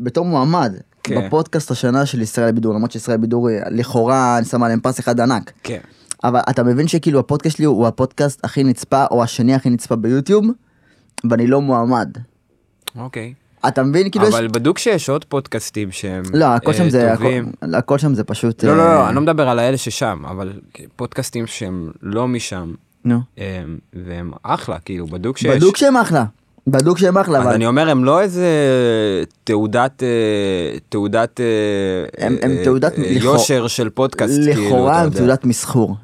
בתור מועמד. כן. בפודקאסט השנה של ישראל בידור, למרות שישראל בידור אה, לכאורה אני שם עליהם פס אחד ענק. כן. אבל אתה מבין שכאילו הפודקאסט שלי הוא הפודקאסט הכי נצפה או השני הכי נצפה ביוטיוב, ואני לא מועמד. אוקיי. אתה מבין? כאילו אבל יש... בדוק שיש עוד פודקאסטים שהם לא, הכל שם אה, זה, הכל, טובים. הכל שם זה פשוט... לא, לא, אה, לא, אני לא מדבר על האלה ששם, אבל פודקאסטים שהם לא משם, נו. הם- והם אחלה, כאילו, בדוק שיש. בדוק שהם אחלה. בדוק שהם אחלה, אז אבל... אני אומר, הם לא איזה תעודת, אה, תעודת, אה, הם- הם אה, תעודת יושר של פודקאסט, כאילו, לכאורה הם. תעודת מסחור.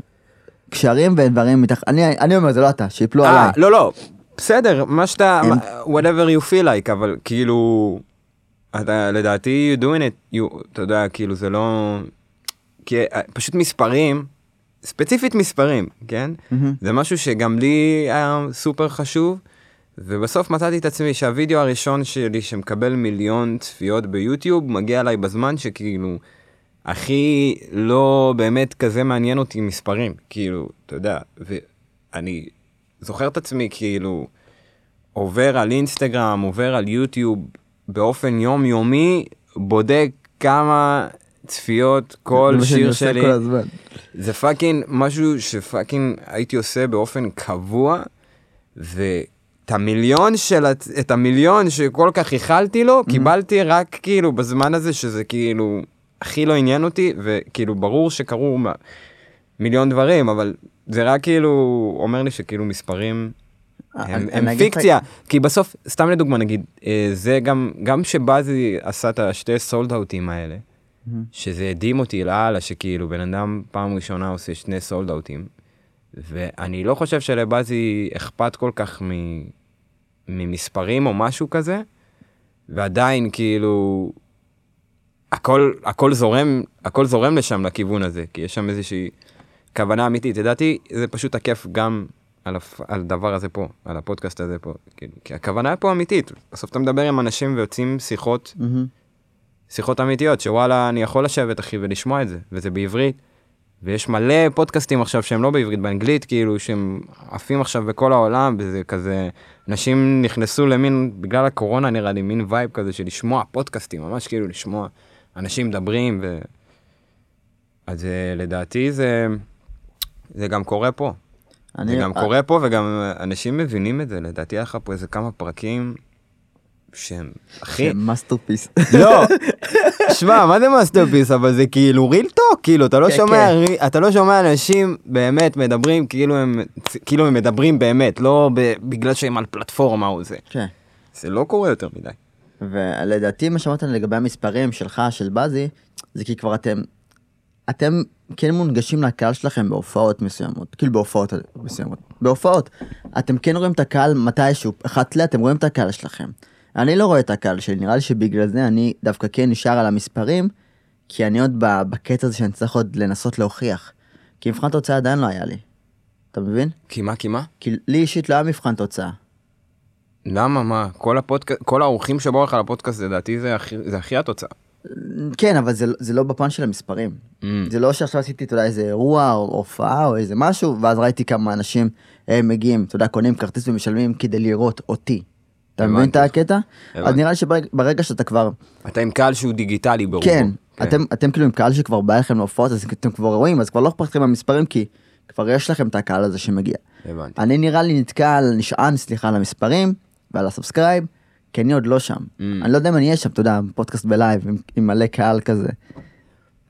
קשרים ודברים מתחת... אני אני אומר, זה לא אתה, שיפלו עליי. לא, לא, בסדר, מה שאתה, whatever you feel like, אבל כאילו, אתה לדעתי you doing it, you, אתה יודע, כאילו זה לא, כי פשוט מספרים, ספציפית מספרים, כן? מהמם. זה משהו שגם לי היה סופר חשוב, ובסוף מצאתי את עצמי שהווידאו הראשון שלי שמקבל מיליון צפיות ביוטיוב מגיע אליי בזמן שכאילו הכי לא באמת כזה מעניין אותי מספרים, כאילו, אתה יודע, ואני זוכר את עצמי כאילו עובר על אינסטגרם, עובר על יוטיוב באופן יומיומי, בודק כמה צפיות כל שיר שלי. כל הזמן. זה fucking משהו ש fucking הייתי עושה באופן קבוע, המיליון של, את המיליון שכל כך ייחלתי לו, קיבלתי רק כאילו בזמן הזה שזה כאילו הכי לא עניין אותי, וכאילו ברור שקרו מה- מיליון דברים, אבל זה רק כאילו אומר לי שכאילו מספרים הם, אני- הם לך- פיקציה, כי בסוף, סתם לדוגמה נגיד, אה, זה גם, גם שבאזי עשה את השתי sold out ים האלה, שזה הדהים אותי לאללה, שכאילו בן אדם פעם ראשונה עושה שני סולד אאוטים, ואני לא חושב שלבאזי אכפת כל כך מ, ממספרים או משהו כזה, ועדיין כאילו, הכל, הכל זורם, הכל זורם לשם לכיוון הזה, כי יש שם איזושהי כוונה אמיתית. לדעתי זה פשוט תקף גם על, הפ... על הדבר הזה פה, על הפודקאסט הזה פה, כאילו, כי הכוונה פה אמיתית. בסוף אתה מדבר עם אנשים ויוצאים שיחות, מהמם. שיחות אמיתיות, שוואלה, אני יכול לשבת אחי ולשמוע את זה, וזה בעברית. ויש מלא פודקאסטים עכשיו שהם לא בעברית, באנגלית, כאילו, שהם עפים עכשיו בכל העולם, וזה כזה, אנשים נכנסו למין, בגלל הקורונה נראה לי, מין vibe כזה של לשמוע פודקאסטים, ממש כאילו לשמוע אנשים מדברים, ו... אז אה, לדעתי זה, זה גם קורה פה. אני- זה גם קורה פה, וגם אנשים מבינים את זה, לדעתי היה לך פה איזה כמה פרקים שהם, אחי, masterpiece. [LAUGHS] לא, [LAUGHS] שמע, מה זה masterpiece, אבל זה כאילו real talk, כאילו, אתה לא כן, שומע, כן. אתה לא שומע אנשים באמת מדברים כאילו הם, כאילו הם מדברים באמת, לא בגלל שהם על פלטפורמה או זה. כן. זה לא קורה יותר מדי. ולדעתי מה שאמרת לגבי המספרים שלך, של בזי, זה כי כבר אתם, אתם כן מונגשים לקהל שלכם בהופעות מסוימות, כאילו בהופעות מסוימות, בהופעות. אתם כן רואים את הקהל מתישהו, אחת ל... אתם רואים את הקהל שלכם. אני לא רואה את הקהל שלי, נראה לי שבגלל זה אני דווקא כן נשאר על המספרים, כי אני עוד בקטע הזה שאני צריך עוד לנסות להוכיח. כי מבחן תוצאה עדיין לא היה לי. אתה מבין? כי מה, כי מה? כי לי אישית לא היה מבחן תוצאה. למה, מה? כל הפודקאסט, כל האורחים שבאו לך לפודקאסט, לדעתי זה הכי, זה הכי התוצאה. כן, אבל זה, זה לא בפן של המספרים. Mm. זה לא שעכשיו עשיתי, אתה יודע, איזה אירוע או הופעה או איזה משהו, ואז ראיתי כמה אנשים הם מגיעים, אתה יודע, קונים כרטיס ומשלמים כדי לראות אותי. אתה מבין את. הקטע? אז. נראה לי שברגע שאתה כבר, אתה עם קהל שהוא דיגיטלי ברובו. כן, אתם, אתם כאילו עם קהל שכבר בא לכם להופעות, אז אתם כבר רואים, אז כבר לא אכפת לכם המספרים, כי כבר יש לכם את הקהל הזה שמגיע. הבנתי. אני נראה לי נתקע נשען, סליחה, על המספרים ועל ה subscribe, כי אני עוד לא שם. Mm. אני לא יודע אם אני אהיה שם, אתה יודע, פודקאסט בלייב עם, עם מלא קהל כזה.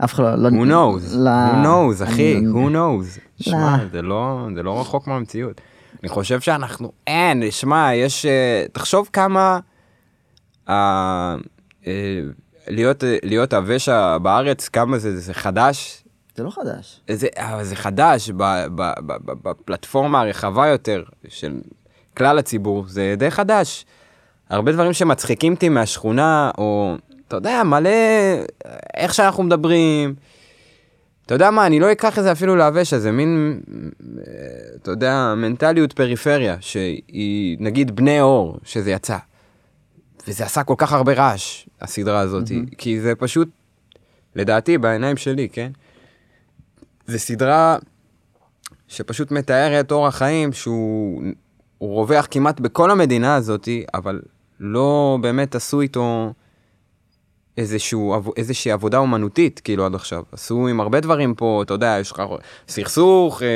אף אחד לא... לא Who knows? לא, Who knows, אחי? Who knows? שמע, לא. זה לא, זה לא רחוק מהמציאות. אני חושב שאנחנו, אין, שמע, יש, אה, תחשוב כמה, אה, אה, להיות, אה, להיות הוושע בארץ, כמה זה, זה חדש, זה לא חדש. זה, אבל זה חדש ב, ב, ב, ב, בפלטפורמה הרחבה יותר של כלל הציבור, זה די חדש. הרבה דברים שמצחיקים אותי מהשכונה, או אתה יודע, מלא, איך שאנחנו מדברים. אתה יודע מה, אני לא אקח את זה אפילו להוושע, זה מין, אה, אתה יודע, מנטליות פריפריה, שהיא, נגיד, בני אור, שזה יצא. וזה עשה כל כך הרבה רעש, הסדרה הזאת, mm-hmm. כי זה פשוט, לדעתי, בעיניים שלי, כן? זה סדרה שפשוט מתארת אורח חיים שהוא הוא רווח כמעט בכל המדינה הזאת, אבל לא באמת עשו איתו איזשהו, איזושהי עבודה אומנותית, כאילו עד עכשיו. עשו עם הרבה דברים פה, אתה יודע, יש לך סכסוך, אה,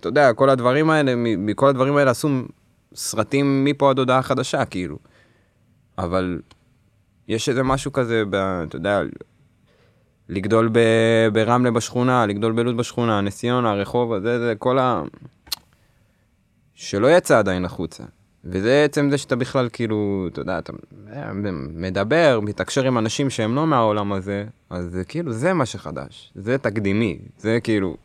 אתה יודע, כל הדברים האלה, מכל הדברים האלה עשו סרטים מפה עד הודעה חדשה, כאילו. אבל יש איזה משהו כזה, ב, אתה יודע, לגדול ב, ברמלה בשכונה, לגדול בלוד בשכונה, נס ציונה, רחובה, זה, זה כל ה... שלא יצא עדיין החוצה. וזה עצם זה שאתה בכלל כאילו, אתה יודע, אתה מדבר, מתקשר עם אנשים שהם לא מהעולם הזה, אז זה כאילו, זה מה שחדש. זה תקדימי, זה כאילו...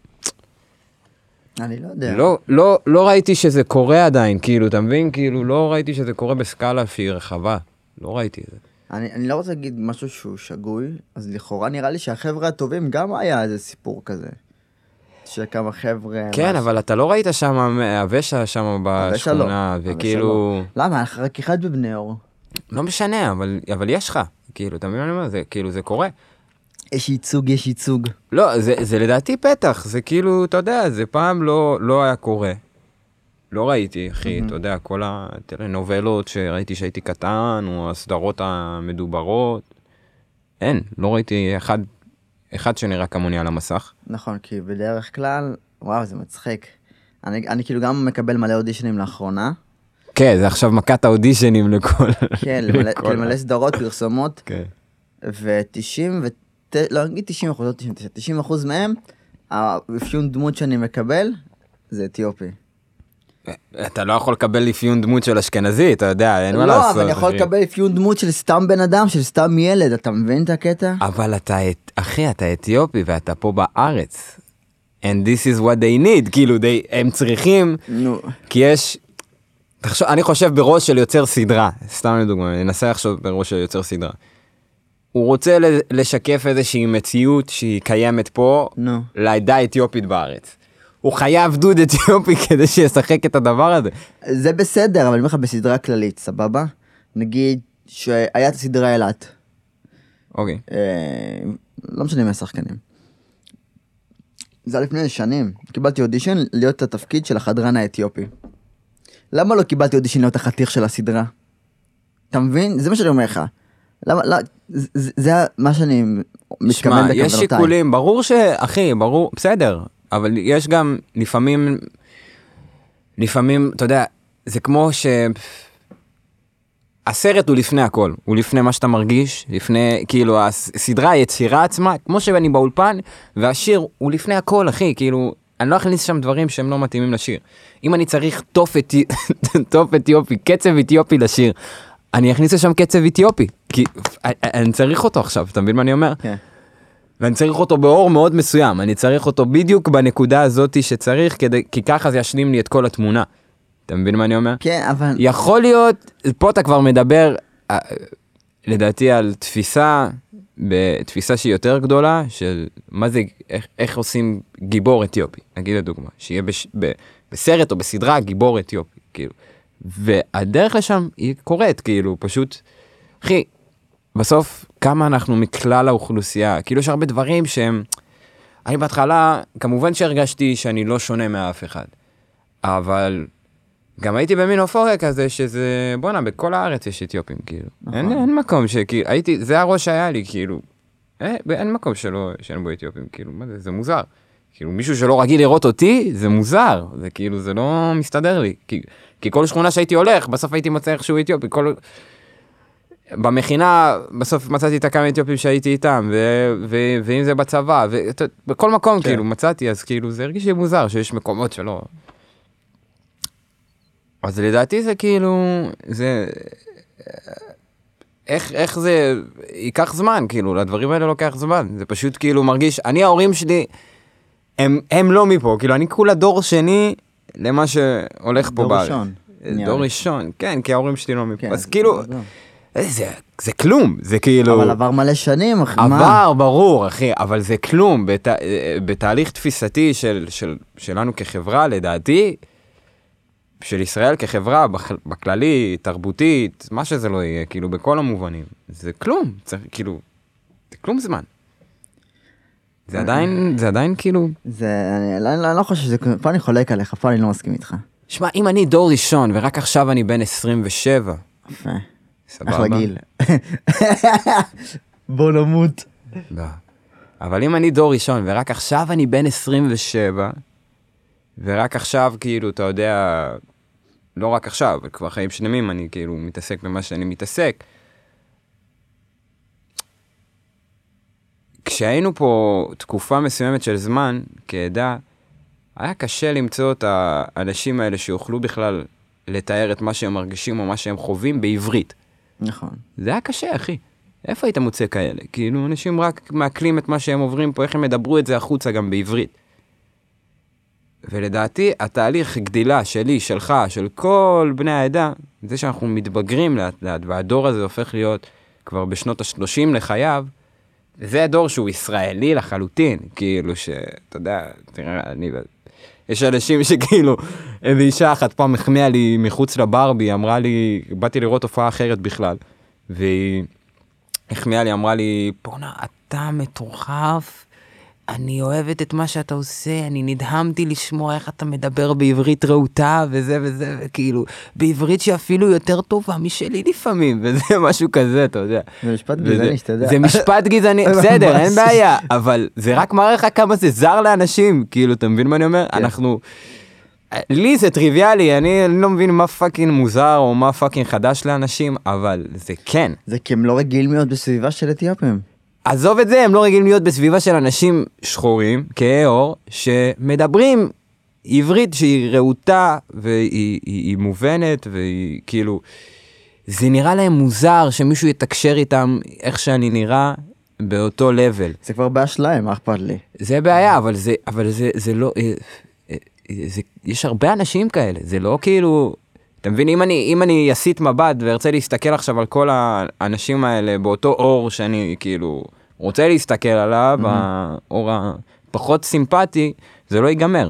אני לא יודע. לא, לא, לא ראיתי שזה קורה עדיין, כאילו, אתה מבין? כאילו, לא ראיתי שזה קורה בסקאלה שהיא רחבה. לא ראיתי את זה. אני, אני לא רוצה להגיד משהו שהוא שגוי, אז לכאורה נראה לי שהחבר'ה הטובים גם היה איזה סיפור כזה. של כמה חבר'ה... כן, ממש- אבל אתה לא ראית שם, הוושע שם לא, בשכונה, הוושע וכאילו... למה? היה לך רק אחד בבני אור. לא משנה, אבל, אבל יש לך, כאילו, אתה מבין מה אני אומר? זה כאילו, זה קורה. יש ייצוג, יש ייצוג. לא, זה, זה לדעתי פתח, זה כאילו, אתה יודע, זה פעם לא, לא היה קורה. לא ראיתי, אחי, אתה יודע, כל הטלנובלות שראיתי שהייתי קטן, או הסדרות המדוברות, אין, לא ראיתי אחד, אחד שנראה כמוני על המסך. נכון, כי בדרך כלל, וואו, זה מצחיק. אני, אני כאילו גם מקבל מלא אודישנים לאחרונה. כן, זה עכשיו מכת האודישנים לכל... כן, [LAUGHS] לכל- למלא סדרות, פרסומות, כן. ו-90, ו... לא נגיד 90 אחוז, לא 99, 90 אחוז מהם, האפיון דמות שאני מקבל, זה אתיופי. אתה לא יכול לקבל אפיון דמות של אשכנזי, אתה יודע, אין מה לא, לעשות. אבל אני יכול. לקבל אפיון דמות של סתם בן אדם, של סתם ילד, אתה מבין את הקטע? אבל אתה, את- אחי, אתה אתיופי ואתה פה בארץ. And this is what they need, כאילו, they, הם צריכים, נו, כי יש, תחשוב, אני חושב בראש של יוצר סדרה, סתם לדוגמה, אני אנסה לחשוב בראש של יוצר סדרה. הוא רוצה לשקף איזושהי מציאות שהיא קיימת פה, נו. לעדה האתיופית בארץ. הוא חייב דוד אתיופי [LAUGHS] כדי שישחק את הדבר הזה. זה בסדר, אבל אני אומר לך בסדרה כללית, סבבה? נגיד שהיה את הסדרה אילת, אוקיי. אה, לא משנה מי השחקנים. זה היה לפני שנים, קיבלתי אודישן להיות את התפקיד של החדרן האתיופי. למה לא קיבלתי אודישן להיות החתיך של הסדרה? אתה מבין? זה מה שאני אומר לך. למה, לא, זה, זה- מה שאני מתכוון שמע, בכוונותיי. יש שיקולים, ברור ש... אחי, ברור, בסדר, אבל יש גם לפעמים, לפעמים, אתה יודע, זה כמו ש... הסרט הוא לפני הכל, הוא לפני מה שאתה מרגיש, לפני, כאילו, הסדרה, היצירה עצמה, כמו שאני באולפן, והשיר הוא לפני הכל, אחי, כאילו, אני לא אכניס שם דברים שהם לא מתאימים לשיר. אם אני צריך תוף, אתי... [LAUGHS] תוף אתיופי, קצב אתיופי לשיר, אני אכניס לשם קצב אתיופי, כי אני צריך אותו עכשיו, אתה מבין מה אני אומר? כן. ואני צריך אותו באור מאוד מסוים, אני צריך אותו בדיוק בנקודה הזאת שצריך, כדי, כי ככה זה ישלים לי את כל התמונה. אתה מבין מה אני אומר? כן, אבל... יכול להיות, פה אתה כבר מדבר, אה, לדעתי, על תפיסה, בתפיסה שהיא יותר גדולה, של מה זה, איך, איך עושים גיבור אתיופי, נגיד לדוגמה, שיהיה בש, ב, בסרט או בסדרה גיבור אתיופי, כאילו. והדרך לשם היא קורית, כאילו, פשוט, אחי, בסוף, כמה אנחנו מכלל האוכלוסייה, כאילו יש הרבה דברים שהם, אני בהתחלה, כמובן שהרגשתי שאני לא שונה מאף אחד, אבל גם הייתי במין אופוריה כזה שזה, בואנה, בכל הארץ יש אתיופים, כאילו. נכון. אין, אין מקום שכאילו, הייתי, זה הראש שהיה לי, כאילו, אה, אין מקום שלא, שאין בו אתיופים, כאילו, מה זה, זה מוזר. כאילו, מישהו שלא רגיל לראות אותי, זה מוזר, זה כאילו, זה לא מסתדר לי. כי, כי כל שכונה שהייתי הולך, בסוף הייתי מוצא איכשהו אתיופי, כל... במכינה, בסוף מצאתי את הכמה אתיופים שהייתי איתם, ו... ו... ואם זה בצבא, ו... אתה- בכל מקום, כן. כאילו, מצאתי, אז כאילו, זה הרגיש לי מוזר שיש מקומות שלא... אז לדעתי זה כאילו, זה... איך, איך זה ייקח זמן, כאילו, לדברים האלה לוקח זמן, זה פשוט כאילו מרגיש, אני ההורים שלי, הם, הם לא מפה, כאילו, אני כולה דור שני למה שהולך פה דור בארץ. ראשון, נראה דור. ראשון, כן, כי ההורים שלי לא מפה, כן, אז כאילו, זה- זה, זה כלום, זה כאילו... אבל עבר מלא שנים, אחי, מה? עבר, ברור, אחי, אבל זה כלום. בת, אה, בתהליך תפיסתי של, של, שלנו כחברה, לדעתי, של ישראל כחברה, בכ- בכללי, תרבותית, מה שזה לא יהיה, כאילו, בכל המובנים. זה כלום, צריך, כאילו, זה כלום זמן. זה עדיין, זה עדיין כאילו... זה, אני לא- אני לא חושב שזה, פה אני חולק עליך, פה אני לא מסכים איתך. שמע, אם אני דור ראשון ורק עכשיו אני בן 27, יפה. סבבה? אחלה גיל. [LAUGHS] בוא נמות. לא. אבל אם אני דור ראשון ורק עכשיו אני בן 27, ורק עכשיו כאילו, אתה יודע, לא רק עכשיו, אבל כבר חיים שלמים אני כאילו מתעסק במה שאני מתעסק. כשהיינו פה תקופה מסוימת של זמן, כעדה, היה קשה למצוא את האנשים האלה שיוכלו בכלל לתאר את מה שהם מרגישים או מה שהם חווים בעברית. נכון. זה היה קשה, אחי. איפה היית מוצא כאלה? כאילו, אנשים רק מעכלים את מה שהם עוברים פה, איך הם ידברו את זה החוצה גם בעברית. ולדעתי, התהליך גדילה שלי, שלך, של כל בני העדה, זה שאנחנו מתבגרים לאט לאט, והדור הזה הופך להיות כבר בשנות ה-30 לחייו, זה הדור שהוא ישראלי לחלוטין, כאילו שאתה יודע, תראה, אני... יש אנשים שכאילו, איזו אישה אחת פעם החמיאה לי מחוץ לברבי, אמרה לי, באתי לראות הופעה אחרת בכלל, והיא החמיאה לי, אמרה לי, בואנה, אתה מטורף, אני אוהבת את מה שאתה עושה, אני נדהמתי לשמוע איך אתה מדבר בעברית רהוטה וזה וזה, וכאילו, בעברית שאפילו יותר טובה משלי לפעמים, [LAUGHS] וזה משהו כזה, אתה יודע. זה משפט גזעני, שאתה יודע. זה משפט [LAUGHS] גזעני, בסדר, אין בעיה, אבל זה רק מראה לך כמה זה זר לאנשים, כאילו, אתה מבין מה אני אומר? כן. אנחנו... לי זה טריוויאלי, אני לא מבין מה fucking מוזר או מה fucking חדש לאנשים, אבל זה כן. זה כי הם לא רגילים להיות בסביבה של אתיופים. עזוב את זה, הם לא רגילים להיות בסביבה של אנשים שחורים, כהי עור, שמדברים עברית שהיא רהוטה והיא היא, היא מובנת והיא כאילו... זה נראה להם מוזר שמישהו יתקשר איתם איך שאני נראה באותו לבל. זה כבר בעיה שלהם, מה אכפת לי? זה בעיה, אבל זה, אבל זה, זה לא, אה, אה, זה, יש הרבה אנשים כאלה, זה לא כאילו, אתה מבין, אם אני, אם אני אסיט מבט וארצה להסתכל עכשיו על כל האנשים האלה באותו אור שאני כאילו רוצה להסתכל עליו, האור הפחות סימפטי, זה לא ייגמר.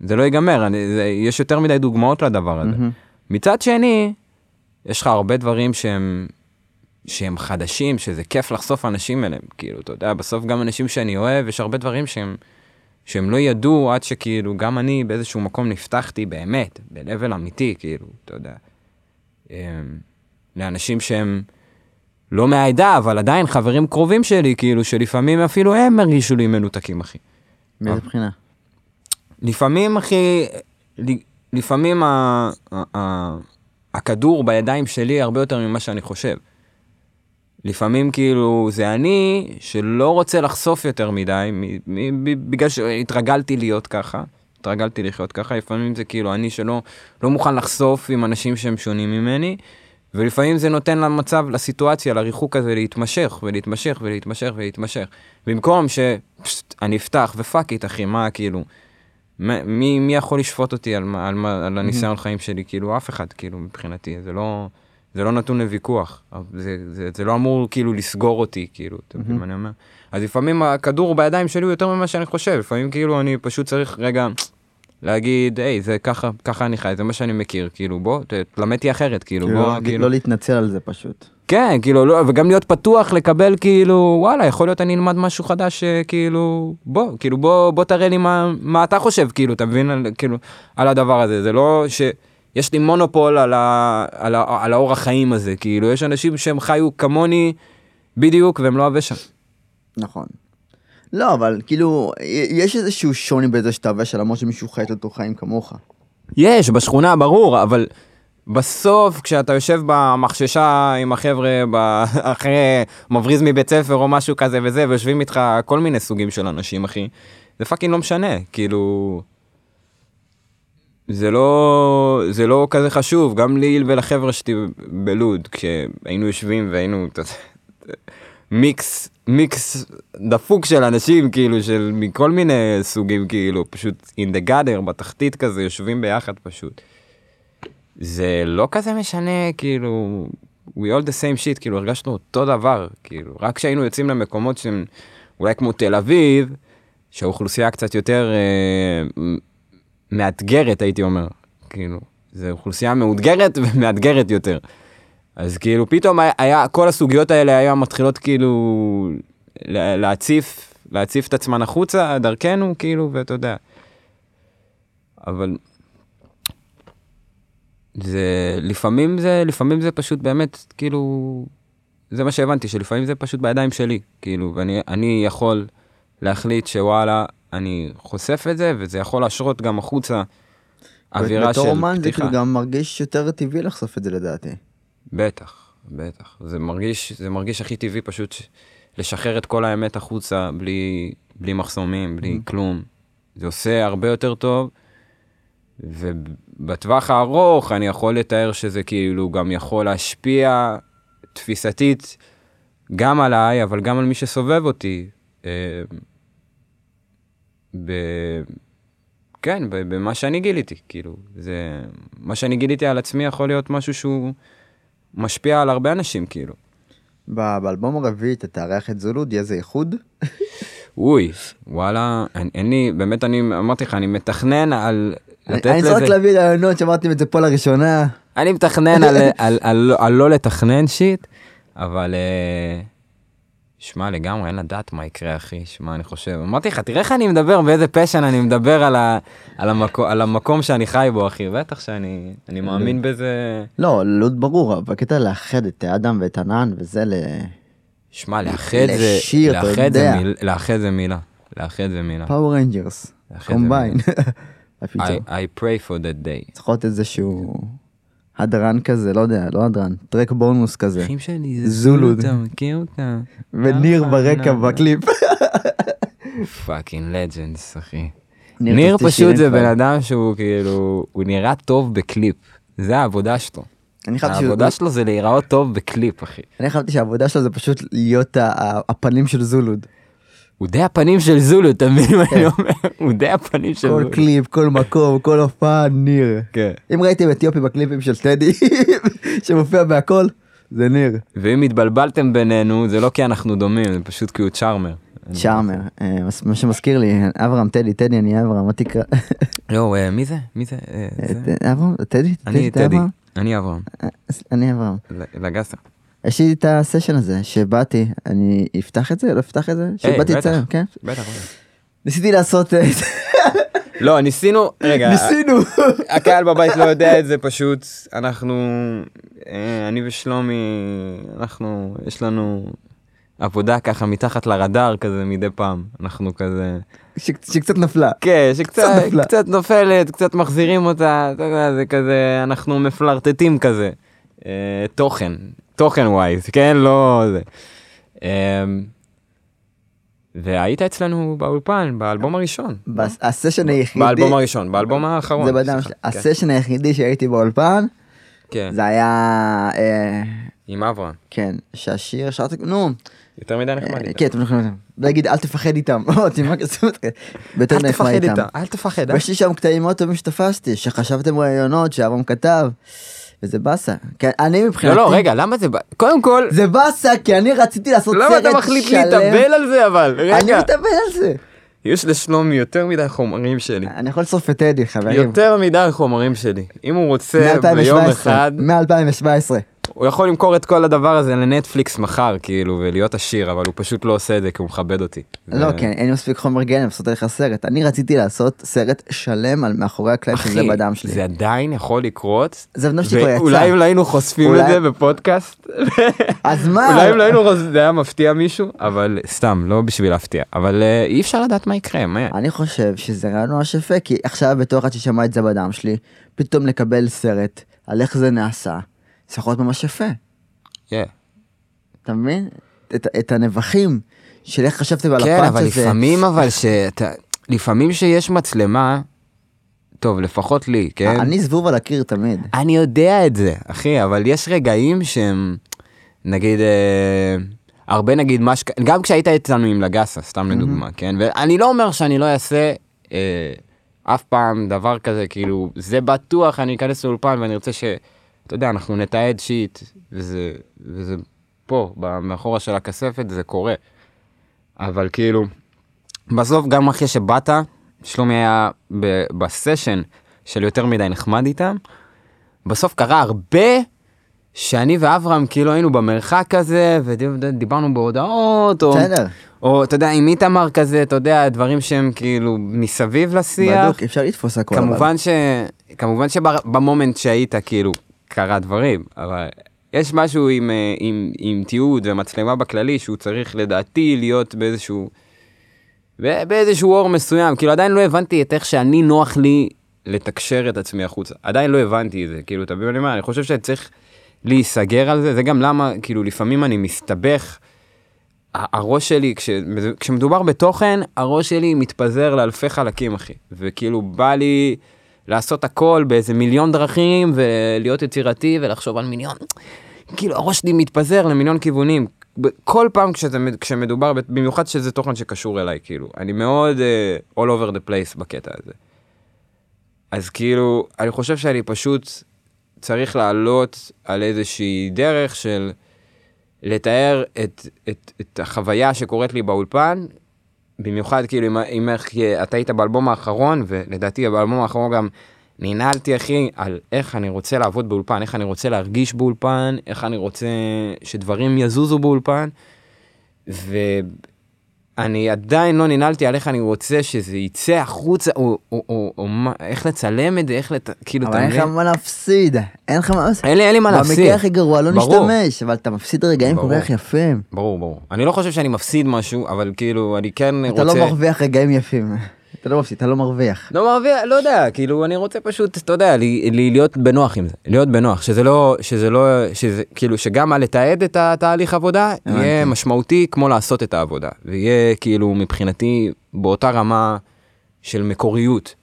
זה לא ייגמר, אני, זה, יש יותר מדי דוגמאות לדבר הזה. מהמם. מצד שני, יש לך הרבה דברים שהם, שהם חדשים, שזה כיף לחשוף אנשים אליהם. כאילו, אתה יודע, בסוף גם אנשים שאני אוהב, יש הרבה דברים שהם, שהם לא ידעו עד שכאילו, גם אני באיזשהו מקום נפתחתי באמת, ב-level אמיתי, כאילו, אתה יודע. אמ, לאנשים שהם לא מהעדה, אבל עדיין חברים קרובים שלי, כאילו, שלפעמים אפילו הם הרגישו לי מנותקים, אחי. מאיזה אה. בחינה? לפעמים, אחי, לפעמים ה- ה- ה- הכדור בידיים שלי הרבה יותר ממה שאני חושב. לפעמים כאילו זה אני שלא רוצה לחשוף יותר מדי, מ- מ- ב- בגלל שהתרגלתי להיות ככה, התרגלתי לחיות ככה, לפעמים זה כאילו אני שלא לא מוכן לחשוף עם אנשים שהם שונים ממני, ולפעמים זה נותן למצב, לסיטואציה, לריחוק הזה להתמשך ולהתמשך ולהתמשך ולהתמשך. במקום שאני אפתח ופאק איט אחי, מה כאילו, מי, מי יכול לשפוט אותי על, מה- על, מה- על הניסיון חיים שלי? כאילו, אף אחד, כאילו, מבחינתי. זה לא, זה לא נתון לוויכוח. זה, זה, זה לא אמור, כאילו, לסגור אותי, כאילו, אתה מבין מה אני אומר? אז לפעמים הכדור בידיים שלי הוא יותר ממה שאני חושב. לפעמים, כאילו, אני פשוט צריך רגע להגיד, היי, זה ככה, ככה אני חי, זה מה שאני מכיר, כאילו, בוא, תלמד אותי אחרת, כאילו, כאילו, בוא, לא- כאילו, לא להתנצל על זה פשוט. כן, כאילו, לא, וגם להיות פתוח לקבל, כאילו, וואלה, יכול להיות אני אלמד משהו חדש, אה, כאילו, בוא, כאילו, בוא, בוא תראה לי מה, מה אתה חושב, כאילו, אתה מבין, על, כאילו, על הדבר הזה, זה לא ש... יש לי מונופול על, ה, על, ה, על האורח חיים הזה, כאילו, יש אנשים שהם חיו כמוני בדיוק, והם לא שם. נכון. לא, אבל כאילו, יש איזשהו שוני בזה שאתה עובש למרות שמישהו חי את אותו חיים כמוך. יש, בשכונה, ברור, אבל בסוף, כשאתה יושב במחששה עם החבר'ה, [LAUGHS] אחרי מבריז מבית ספר או משהו כזה וזה, ויושבים איתך כל מיני סוגים של אנשים, אחי, זה fucking לא משנה, כאילו... זה לא, זה לא כזה חשוב, גם לי ולחבר'ה שלי בלוד, כשהיינו יושבים והיינו, מיקס, מיקס דפוק של אנשים, כאילו, של מכל מיני סוגים, כאילו, פשוט in the gutter, בתחתית כזה, יושבים ביחד פשוט. זה לא כזה משנה, כאילו, we all the same shit, כאילו, הרגשנו אותו דבר, כאילו, רק כשהיינו יוצאים למקומות שהם אולי כמו תל אביב, שהאוכלוסייה קצת יותר אה, מאתגרת, הייתי אומר, כאילו, זו אוכלוסייה מאותגרת ומאתגרת יותר. אז כאילו פתאום היה, כל הסוגיות האלה היה מתחילות כאילו לה- להציף, להציף את עצמן החוצה דרכנו כאילו ואתה יודע. אבל זה לפעמים זה לפעמים זה פשוט באמת כאילו זה מה שהבנתי שלפעמים זה פשוט בידיים שלי כאילו ואני אני יכול להחליט שוואלה אני חושף את זה וזה יכול להשרות גם החוצה אווירה של בתור אומן זה פתיחה. כאילו גם מרגיש יותר טבעי לחשוף את זה לדעתי. בטח, בטח. זה מרגיש, זה מרגיש הכי טבעי פשוט לשחרר את כל האמת החוצה בלי, בלי מחסומים, בלי כלום. זה עושה הרבה יותר טוב, ובטווח הארוך אני יכול לתאר שזה כאילו גם יכול להשפיע תפיסתית גם עליי, אבל גם על מי שסובב אותי. אה, ב... כן, במה שאני גיליתי, כאילו, זה... מה שאני גיליתי על עצמי יכול להיות משהו שהוא משפיע על הרבה אנשים, כאילו. באלבום הרביעי אתה תארח את זולוד, יהיה זה איחוד? [LAUGHS] אוי, וואלה, אין, אין לי, באמת אני אמרתי לך, אני מתכנן על לתת אני צריך רק לזה, להביא רעיונות, שמעתם את זה פה לראשונה. אני מתכנן על, על, על, על לא לתכנן שיט, אבל אה, שמע לגמרי אין לדעת מה יקרה אחי, שמע אני חושב, אמרתי לך תראה איך אני מדבר, באיזה פשן אני מדבר על, ה, על, המקום, על המקום שאני חי בו אחי, בטח שאני אני מאמין בזה, לא, לוד ברור, אבל בקטע לאחד את אדם ואת ענן וזה ל... שמע לאחד זה, לשיר, אתה לאחד זה, יודע. מיל, לאחד זה מילה, לאחד זה מילה, פאור רנג'רס. קומביין. I, pray for that day. צריך להיות איזשהו הדרן כזה, לא יודע, לא הדרן, טרק בונוס כזה. אחים שלי זה זולוד. אתה מכיר אותה? וניר ברקע בקליפ. פאקינג לג'נדס אחי. ניר, פשוט זה. בן אדם שהוא כאילו, הוא נראה טוב בקליפ. זה העבודה שלו. העבודה שלו זה להיראות טוב בקליפ אחי. אני חשבתי שהעבודה שלו זה פשוט להיות הפנים של זו לוד. הוא די הפנים של זו לוד, אתה מבין מה אני אומר? הוא די הפנים של כל זו לוד. קליפ, כל מקום, כל הופעה, ניר. כן. אם ראיתם אתיופי בקליפים של טדי, [LAUGHS] שמופיע בהכל, זה ניר. ואם התבלבלתם בינינו, זה לא כי אנחנו דומים, זה פשוט כי הוא charmer. charmer, אה, מה שמזכיר לי, אברהם, טדי, טדי, אני אברהם, מה תקרא? לא, אה, מי זה? מי זה? אה, אברהם, טדי? אני טדי. אני אברהם. אני אברהם. לגסה. יש לי את הסשן הזה שבאתי, אני אפתח את זה? לא אפתח את זה? שבאתי בטח. לציין, כן? בטח. בטח. ניסיתי לעשות, אה, [LAUGHS] לא, ניסינו, רגע, ניסינו. [LAUGHS] הקהל בבית לא יודע את זה פשוט, אנחנו, אה, אני ושלומי, אנחנו, יש לנו עבודה ככה מתחת לרדאר כזה מדי פעם, אנחנו כזה, ש- שקצת נפלה. כן, שקצת קצת נפלה. קצת נופלת, קצת מחזירים אותה, אתה יודע, זה כזה, אנחנו מפלרטטים כזה, אה, תוכן, תוכן ווייז, כן, לא זה. אה, והיית אצלנו באולפן, באלבום הראשון. הסשן היחידי, באלבום הראשון, באלבום האחרון. זה בדם שלי. כן, הסשן היחידי שהייתי באולפן, כן, זה היה, אה, עם אברהם. כן, שהשיר שרתי, נו, יותר מדי אה, נחמד. איתם. כן, אתם יכולים להגיד אל תפחד איתם, [LAUGHS] אל נחמד תפחד איתם. איתם, אל תפחד. אה? ויש לי שם קטעים מאוד טובים שתפסתי, שחשבתם רעיונות שאברהם כתב, וזה באסה. אני מבחינתי, לא, לא, רגע, למה זה... ב- קודם כל, זה באסה כי אני רציתי לעשות סרט למה שלם. אתה מחליט להתאבל על זה אבל? אני רגע. מתאבל על זה. יש לשלומי יותר מדי חומרים שלי. אני יכול לשרוף את טדי, חברים. יותר מדי חומרים שלי. אם הוא רוצה ביום מ-2017. אחד, מ-2017. הוא יכול למכור את כל הדבר הזה לנטפליקס מחר, כאילו, ולהיות עשיר, אבל הוא פשוט לא עושה את זה כי הוא מכבד אותי. לא, ו- כן, אין לי מספיק חומר גלם לעשות עליך סרט. אני רציתי לעשות סרט שלם על מאחורי הקלעים של זה בדם שלי. זה עדיין יכול לקרות. זה בדם שלי כבר יצא. ואולי אם לא היינו חושפים אולי- את זה בפודקאסט, [LAUGHS] אז מה? אולי אם לא היינו חושפים, זה היה מפתיע מישהו, אבל סתם, לא בשביל להפתיע. אבל אה, אי אפשר לדעת מה יקרה, מה... אני חושב שזה רעיון ממש יפה, כי עכשיו בתור אחד ששמע את זה בדם שלי, פתאום לקבל סרט על איך זה נעשה, זה יכול להיות ממש יפה. כן. אתה מבין? את, את הנבחים של איך חשבתם על כן, הפאנץ' אבל הזה. לפעמים אבל שאתה... לפעמים שיש מצלמה, טוב, לפחות לי, כן? אני זבוב על הקיר תמיד. אני יודע את זה, אחי, אבל יש רגעים שהם, נגיד, אה, הרבה נגיד, מה ש... גם כשהיית איתנו עם לגסה, סתם לדוגמה, כן? ואני לא אומר שאני לא אעשה אה, אף פעם דבר כזה, כאילו, זה בטוח, אני אכנס לאולפן ואני רוצה ש... אתה יודע, אנחנו נתעד שיט, וזה, וזה פה, מאחורה של הכספת, זה קורה. אבל כאילו, בסוף גם אחרי שבאת, שלומי היה ב- בסשן של יותר מדי נחמד איתם, בסוף קרה הרבה שאני ואברהם כאילו היינו במרחק כזה, ודיברנו בהודעות, או, בסדר. או אתה יודע, עם איתמר כזה, אתה יודע, דברים שהם כאילו מסביב לשיח. בדוק, אי אפשר לתפוס הכל. אבל. כמובן ש... כמובן שבמומנט שהיית כאילו קרה דברים, אבל יש משהו עם, אה, עם, עם תיעוד ומצלמה בכללי שהוא צריך לדעתי להיות באיזשהו... באיזשהו אור מסוים, כאילו עדיין לא הבנתי את איך שאני נוח לי לתקשר את עצמי החוצה. עדיין לא הבנתי את זה, כאילו, אתה מבין מה אני חושב שאני צריך להיסגר על זה, זה גם למה, כאילו, לפעמים אני מסתבך. הראש שלי, כש, כשמדובר בתוכן, הראש שלי מתפזר לאלפי חלקים, אחי. וכאילו, בא לי לעשות הכל באיזה מיליון דרכים, ולהיות יצירתי ולחשוב על מיליון. כאילו, הראש שלי מתפזר למיליון כיוונים. כל פעם כשזה, כשמדובר, במיוחד שזה תוכן שקשור אליי, כאילו. אני מאוד uh, all over the place בקטע הזה. אז כאילו, אני חושב שאני פשוט צריך לעלות על איזושהי דרך של לתאר את, את, את החוויה שקורית לי באולפן, במיוחד כאילו אם, אם איך, אתה היית באלבום האחרון, ולדעתי באלבום האחרון גם ננעלתי אחי על איך אני רוצה לעבוד באולפן, איך אני רוצה להרגיש באולפן, איך אני רוצה שדברים יזוזו באולפן, ואני עדיין לא ננעלתי על איך אני רוצה שזה יצא החוצה, או, או, או, או מה, איך לצלם את זה, איך לת... כאילו, אבל אתה אין לך? מה להפסיד. אין לך מה להפסיד. אין לי, אין לי מה להפסיד. במקרה הכי גרוע לא ברור. נשתמש, אבל אתה מפסיד רגעים כל. כך יפים. ברור, ברור. אני לא חושב שאני מפסיד משהו, אבל כאילו, אני כן אתה רוצה... לא מרוויח רגעים יפים. אתה לא מפסיד, אתה לא מרוויח. לא מרוויח, לא יודע, כאילו, אני רוצה פשוט, אתה יודע, להיות בנוח עם זה. להיות בנוח, שזה לא, שזה לא, שזה, כאילו, שגם לתעד את התהליך עבודה. יהיה משמעותי כמו לעשות את העבודה. ויהיה, כאילו, מבחינתי, באותה רמה של מקוריות.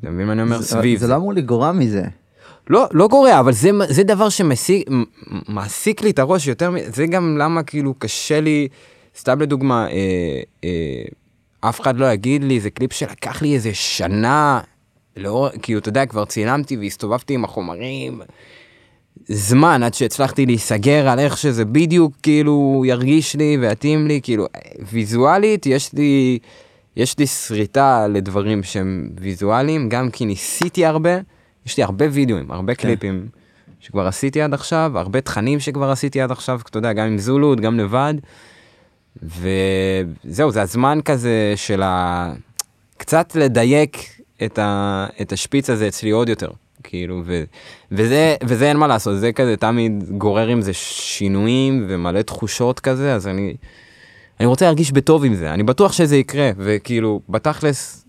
אתה מבין מה אני אומר? סביב. זה לא אמור לגרוע מזה. לא, לא גורע, אבל זה, זה דבר שמעסיק לי את הראש יותר, זה גם למה כאילו קשה לי, סתם לדוגמה, אה, אה, אף אחד לא יגיד לי, זה קליפ שלקח לי איזה שנה, לא, כאילו, אתה יודע, כבר צילמתי והסתובבתי עם החומרים, זמן עד שהצלחתי להיסגר על איך שזה בדיוק כאילו ירגיש לי ויתאים לי, כאילו, ויזואלית יש לי, יש לי שריטה לדברים שהם ויזואליים, גם כי ניסיתי הרבה, יש לי הרבה וידאוים, הרבה כן. קליפים שכבר עשיתי עד עכשיו, הרבה תכנים שכבר עשיתי עד עכשיו, אתה יודע, גם עם זולוד, גם לבד. וזהו, זה הזמן כזה של ה... קצת לדייק את, ה... את השפיץ הזה אצלי עוד יותר. כאילו, ו... וזה, וזה אין מה לעשות, זה כזה תמיד גורר עם זה שינויים ומלא תחושות כזה, אז אני, אני רוצה להרגיש בטוב עם זה, אני בטוח שזה יקרה, וכאילו, בתכלס,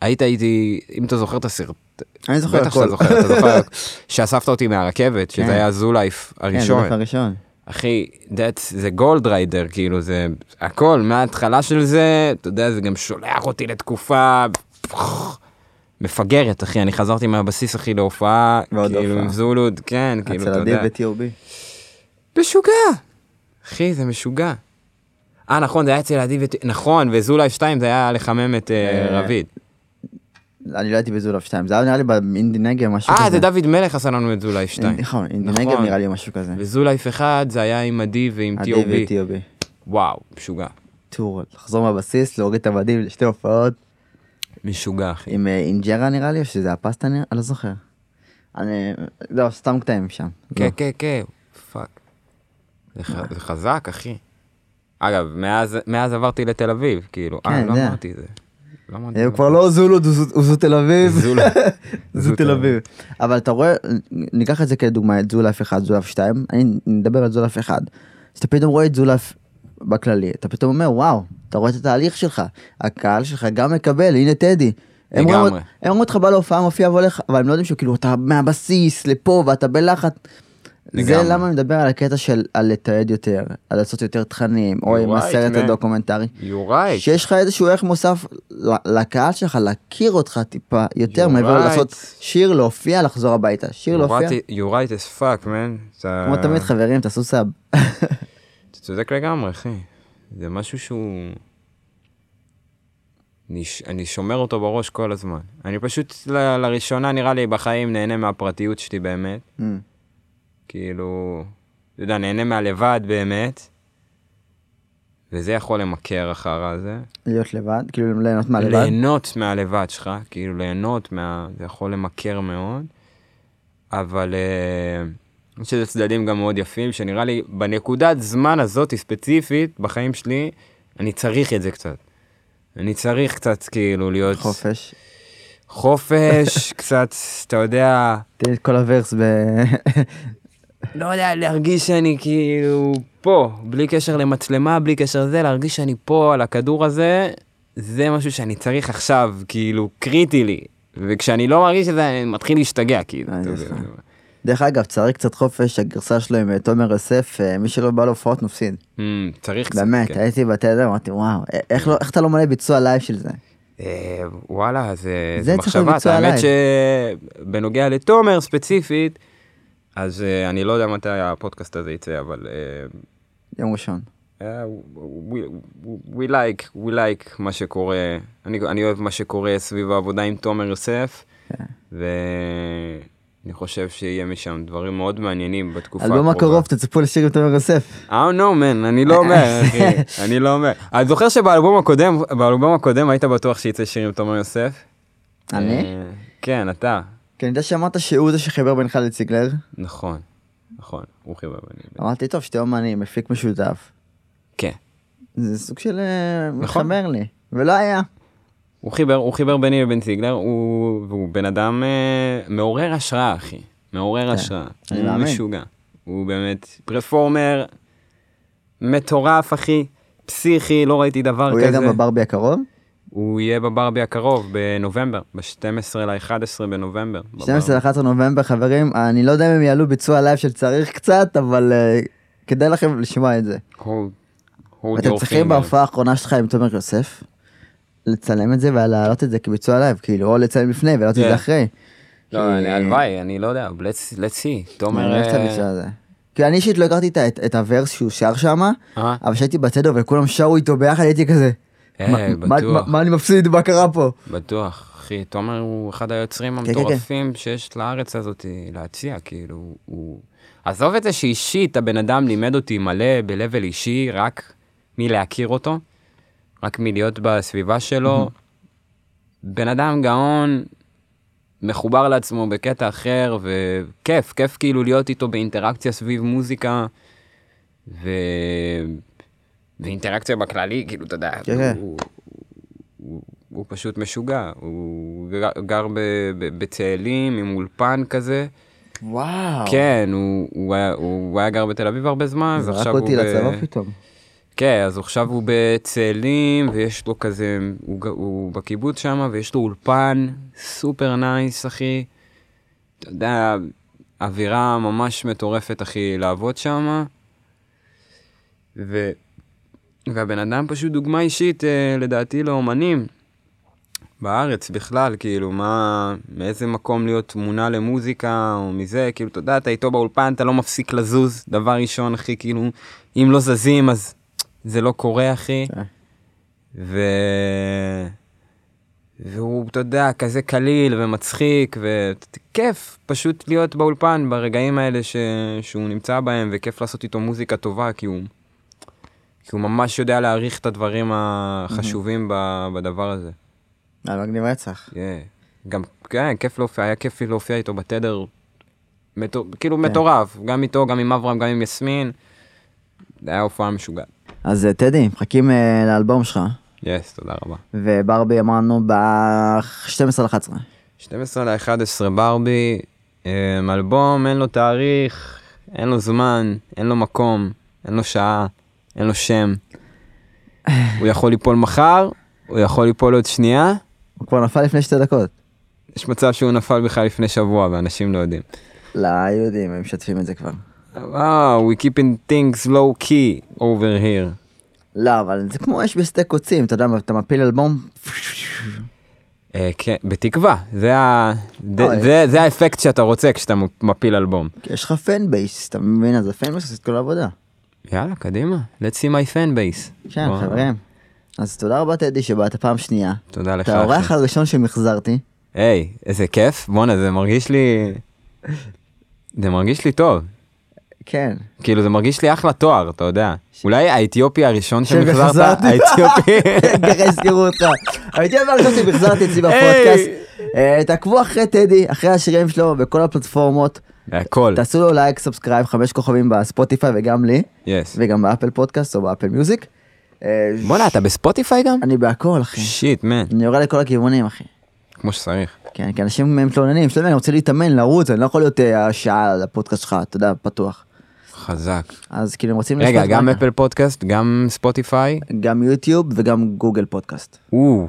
היית איתי, אם אתה זוכר את הסרט, אני זוכר הכל. זוכר, אתה זוכר [LAUGHS] שאספת אותי מהרכבת, שזה כן. היה זו לייף כן, הראשון. אחי, that's, זה גולד ריידר, כאילו, זה הכל, מההתחלה של זה, אתה יודע, זה גם שולח אותי לתקופה מפגרת, אחי, אני חזרתי מהבסיס, אחי, להופעה, כאילו. עם זולוד, כן, כאילו, אצל אתה עדי יודע. ו-TOB. משוגע! אחי, זה משוגע. אה, נכון, זה היה אצל עדי ות... נכון, וזולייף 2 זה היה לחמם את אה, אה, רביד. אני לא הייתי בזולף 2, זה היה נראה לי באינדי נגב משהו כזה. אה, זה דוד מלך עשה לנו את זולייף 2. נכון, אינדי נכון. נגב נראה לי משהו כזה. וזולייף 1 זה היה עם עדי ועם עדי TOB. ו-TOB. וואו, משוגע. טור, לחזור מהבסיס, להוריד את המדים לשתי הופעות, משוגע, אחי. עם אה, אינג'רה נראה לי, או שזה הפסטה נראה, אני לא זוכר. אני, לא, סתם קטעים שם. כן, לא. כן, כן, fuck. זה חזק, אחי. אגב, מאז- מאז עברתי לתל אביב, כאילו. אה, כן, לא זה. אמרתי את זה. לא הוא זה. כבר לא זו לוד, הוא זו תל אביב. [LAUGHS] זו תל אביב. אבל אתה רואה, ניקח את זה כדוגמה, את זו לוד 1, זו לוד 2, אני נדבר על זו לוד 1. אז אתה פתאום רואה את זו לוד בכללי, אתה פתאום אומר, וואו, אתה רואה את התהליך שלך, הקהל שלך גם מקבל, הנה טדי. הם רואים אותך בא להופעה, מופיע והולך, אבל הם לא יודעים שכאילו אתה מהבסיס לפה ואתה בלחץ. זה. למה אני מדבר על הקטע של על לתעד יותר, על לעשות יותר תכנים, או עם right, הסרט man. הדוקומנטרי. Right. שיש לך איזשהו ערך מוסף לקהל שלך, להכיר אותך טיפה יותר, מעבר right. לעשות שיר, להופיע, לחזור הביתה. שיר, להופיע. right as fuck, man. אתה- כמו תמיד חברים, תעשו סאב. [LAUGHS] אתה צודק לגמרי, אחי. זה משהו שהוא... אני. אני שומר אותו בראש כל הזמן. אני פשוט ל... לראשונה, נראה לי, בחיים נהנה מהפרטיות שלי באמת. Mm. כאילו, אתה יודע, נהנה מהלבד באמת. וזה יכול למכר אחר הזה. להיות לבד, כאילו ליהנות מהלבד. ליהנות מהלבד שלך, כאילו ליהנות מה... זה יכול למכר מאוד. אבל אה, יש לזה צדדים גם מאוד יפים, שנראה לי בנקודת זמן הזאת ספציפית, בחיים שלי, אני צריך את זה קצת. אני צריך קצת כאילו להיות... חופש. חופש, [LAUGHS] קצת, אתה יודע, תן את כל הוורס ב... לא יודע, להרגיש שאני כאילו פה, בלי קשר למצלמה, בלי קשר לזה, להרגיש שאני פה על הכדור הזה, זה משהו שאני צריך עכשיו, כאילו, קריטי לי. וכשאני לא מרגיש את זה, אני מתחיל להשתגע, כאילו. אה. דרך אגב, צריך קצת חופש, הגרסה שלו עם אה, תומר יוסף, אה, מי שלא בא להופעות מפסיד. אמ, צריך קצת, באמת, כן. הייתי בתדר, אמרתי, וואו, איך לא- איך אתה לא מלא ביצוע לייב של זה? וואלה, זה, מחשבה, האמת. שבנוגע לתומר ספציפית, אז אה, אני לא יודע מתי הפודקאסט הזה יצא, אבל אה, יום ראשון. אה, we, we like, we like מה שקורה, אני, אני אוהב מה שקורה סביב העבודה עם תומר יוסף, כן. ואני חושב שיהיה משם דברים מאוד מעניינים בתקופה הקרובה. אלבום הקרוב, תצפו לשיר עם תומר יוסף. I don't know man, אני לא אומר, אחי, אני לא אומר. אני זוכר שבאלבום הקודם, באלבום הקודם היית בטוח שיצא שיר עם תומר יוסף? אני? כן, אתה. כי אני יודע שאמרת שהוא זה שחיבר בינך לציגלר. נכון, נכון, הוא חיבר בני. אמרתי, טוב, שתי אומנים, מפיק משותף. כן. זה סוג של אה, נכון. מתחבר לי. ולא היה. הוא חיבר, הוא חיבר ביני לבין ציגלר, הוא, והוא בן אדם אה, מעורר השראה, אחי. מעורר השראה. אני הוא מאמין. משוגע. הוא באמת performer מטורף, אחי. פסיכי, לא ראיתי דבר הוא כזה. יהיה גם בברבי הקרוב. הוא יהיה בברבי הקרוב, בנובמבר, ב-12 ל-11 בנובמבר. 12 ל-11 נובמבר, חברים, אני לא יודע אם הם יעלו ביצוע לייב של צריך קצת, אבל אה, כדאי לכם לשמוע את זה. אתם צריכים. בהופעה האחרונה שלך עם תומר יוסף, לצלם את זה ולהעלות את זה כביצוע לייב, כאילו, או לצלם לפני ולהעלות את כן. זה אחרי. לא, אני- הלוואי, אני לא יודע, let's see. תומר... את אה. כי אני אישית לא הכרתי את את- את ה verse שהוא שר שם, אה? אבל כשהייתי בתדר וכולם שרו איתו ביחד, הייתי כזה, "מה- מה- בטוח. מה- מה אני מפסיד, מה קרה פה? בטוח, אחי, תומר הוא אחד היוצרים כן, כן. המטורפים שיש לארץ הזאת להציע, כאילו, הוא... עזוב את זה שאישית, הבן אדם לימד אותי מלא ב-level אישי, רק מלהכיר אותו, רק מלהיות בסביבה שלו. בן אדם גאון, מחובר לעצמו בקטע אחר, וכיף, כיף כאילו להיות איתו באינטראקציה סביב מוזיקה, ו... ואינטראקציה בכללי, כאילו, אתה יודע, כן, כן. הוא, הוא, הוא פשוט משוגע, הוא גר, בצאלים עם אולפן כזה, וואו. כן, הוא, הוא, היה, הוא היה גר בתל אביב הרבה זמן, זרק ועכשיו הוא אותי ב- לצבא פתאום. כן, אז עכשיו הוא בצאלים, ויש לו כזה, הוא, הוא בקיבוץ שם, ויש לו אולפן super nice, אחי. אתה יודע, אווירה ממש מטורפת, אחי, לעבוד שם. ו... והבן אדם פשוט דוגמה אישית, אה, לדעתי, לאומנים. בארץ בכלל, כאילו, מה, מאיזה מקום להיות מונע למוזיקה, או מזה, כאילו, אתה יודע, אתה איתו באולפן, אתה לא מפסיק לזוז, דבר ראשון, אחי, כאילו, אם לא זזים, אז זה לא קורה, אחי. כן. ו... והוא, אתה יודע, כזה קליל ומצחיק, וכיף פשוט להיות באולפן ברגעים האלה ש... שהוא נמצא בהם, וכיף לעשות איתו מוזיקה טובה, כי הוא... כי הוא ממש יודע להעריך את הדברים החשובים בדבר הזה. היה מגניב רצח. Yeah. גם, כן, כיף להופיע, היה כיף לי להופיע איתו בתדר, כאילו כן. מטורף, גם איתו, גם עם אברהם, גם עם יסמין. זה היה הופעה משוגעת. אז אה, טדי, מחכים אה, לאלבום שלך, יס, תודה רבה. וברבי אמרנו ב-12 ל-11. 12 ל-11 ברבי, אמ, אלבום, אין לו תאריך, אין לו זמן, אין לו מקום, אין לו שעה, אין לו שם. הוא יכול ליפול מחר, הוא יכול ליפול עוד שנייה, הוא כבר נפל לפני שתי דקות. יש מצב שהוא נפל בכלל לפני שבוע ואנשים לא יודעים. לא, יודעים, הם משתפים את זה כבר. וואו, we keeping things low key over here. לא, אבל זה כמו אש בשדה קוצים, אתה יודע, אתה מפיל אלבום, אה, כן, בתקווה, זה ה- זה- אוי. זה- זה האפקט שאתה רוצה כשאתה מפיל אלבום. יש לך fan base, אתה מבין? אז ה fan base עושה את כל העבודה. יאללה, קדימה, let's see my fan base. כן, בוא. חברים. אז תודה רבה טדי שבאת פעם שנייה. תודה לך. אתה האורח. הראשון שמחזרתי. היי, איזה כיף, בואנה, זה מרגיש לי... זה מרגיש לי טוב. כן. כאילו, זה מרגיש לי אחלה תואר, אתה יודע. אולי האתיופי הראשון שמחזרת, שמחזרתי. האתיופי. [LAUGHS] ככה הזכירו אותך. אומר לך שהחזרתי אצלי בפודקאסט. אה, תעקבו אחרי טדי, אחרי השירים שלו בכל הפלטפורמות. הכל. תעשו לו לייק, subscribe, חמש כוכבים בספוטיפיי וגם לי, yes. וגם באפל פודקאסט או באפל מיוזיק. אה, בואנה, אתה בספוטיפיי גם? אני בהכל, אחי. shit, man. אני יורד לכל הכיוונים, אחי. כמו שצריך. כן, כי אנשים מתלוננים, שלומי, אני רוצה להתאמן, לרוץ, אני לא יכול להיות אה, שעה על הפודקאסט שלך, אתה יודע, פתוח. חזק. אז כאילו הם רוצים רגע, גם. אפל פודקאסט, גם ספוטיפיי? גם יוטיוב וגם גוגל פודקאסט. או,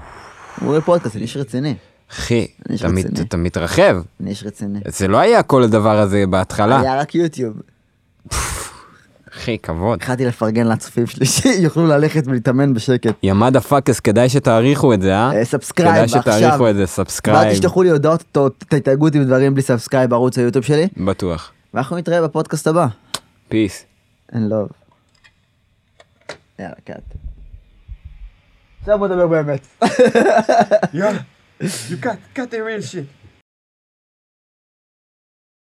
גוגל פודקאסט, אני איש רציני. אחי, אתה מת- רציני. אתה מתרחב. אני איש רציני. זה לא היה כל הדבר הזה בהתחלה. היה רק יוטיוב. אחי, כבוד. התחלתי לפרגן לצופים שלי שיוכלו ללכת ולהתאמן בשקט. יא motherfuckers, כדאי שתעריכו את זה, אה? אה, subscribe כדאי עכשיו. שתעריכו את זה, ואל subscribe. תשלחו לי הודעות, ת- תתייגו אותי בדברים בלי subscribe בערוץ היוטיוב שלי, בטוח. ואנחנו נתראה בפודקאסט הבא. Peace. and love. יאללה, קאט. עכשיו בוא נדבר באמת. Yeah, you got got the real shit.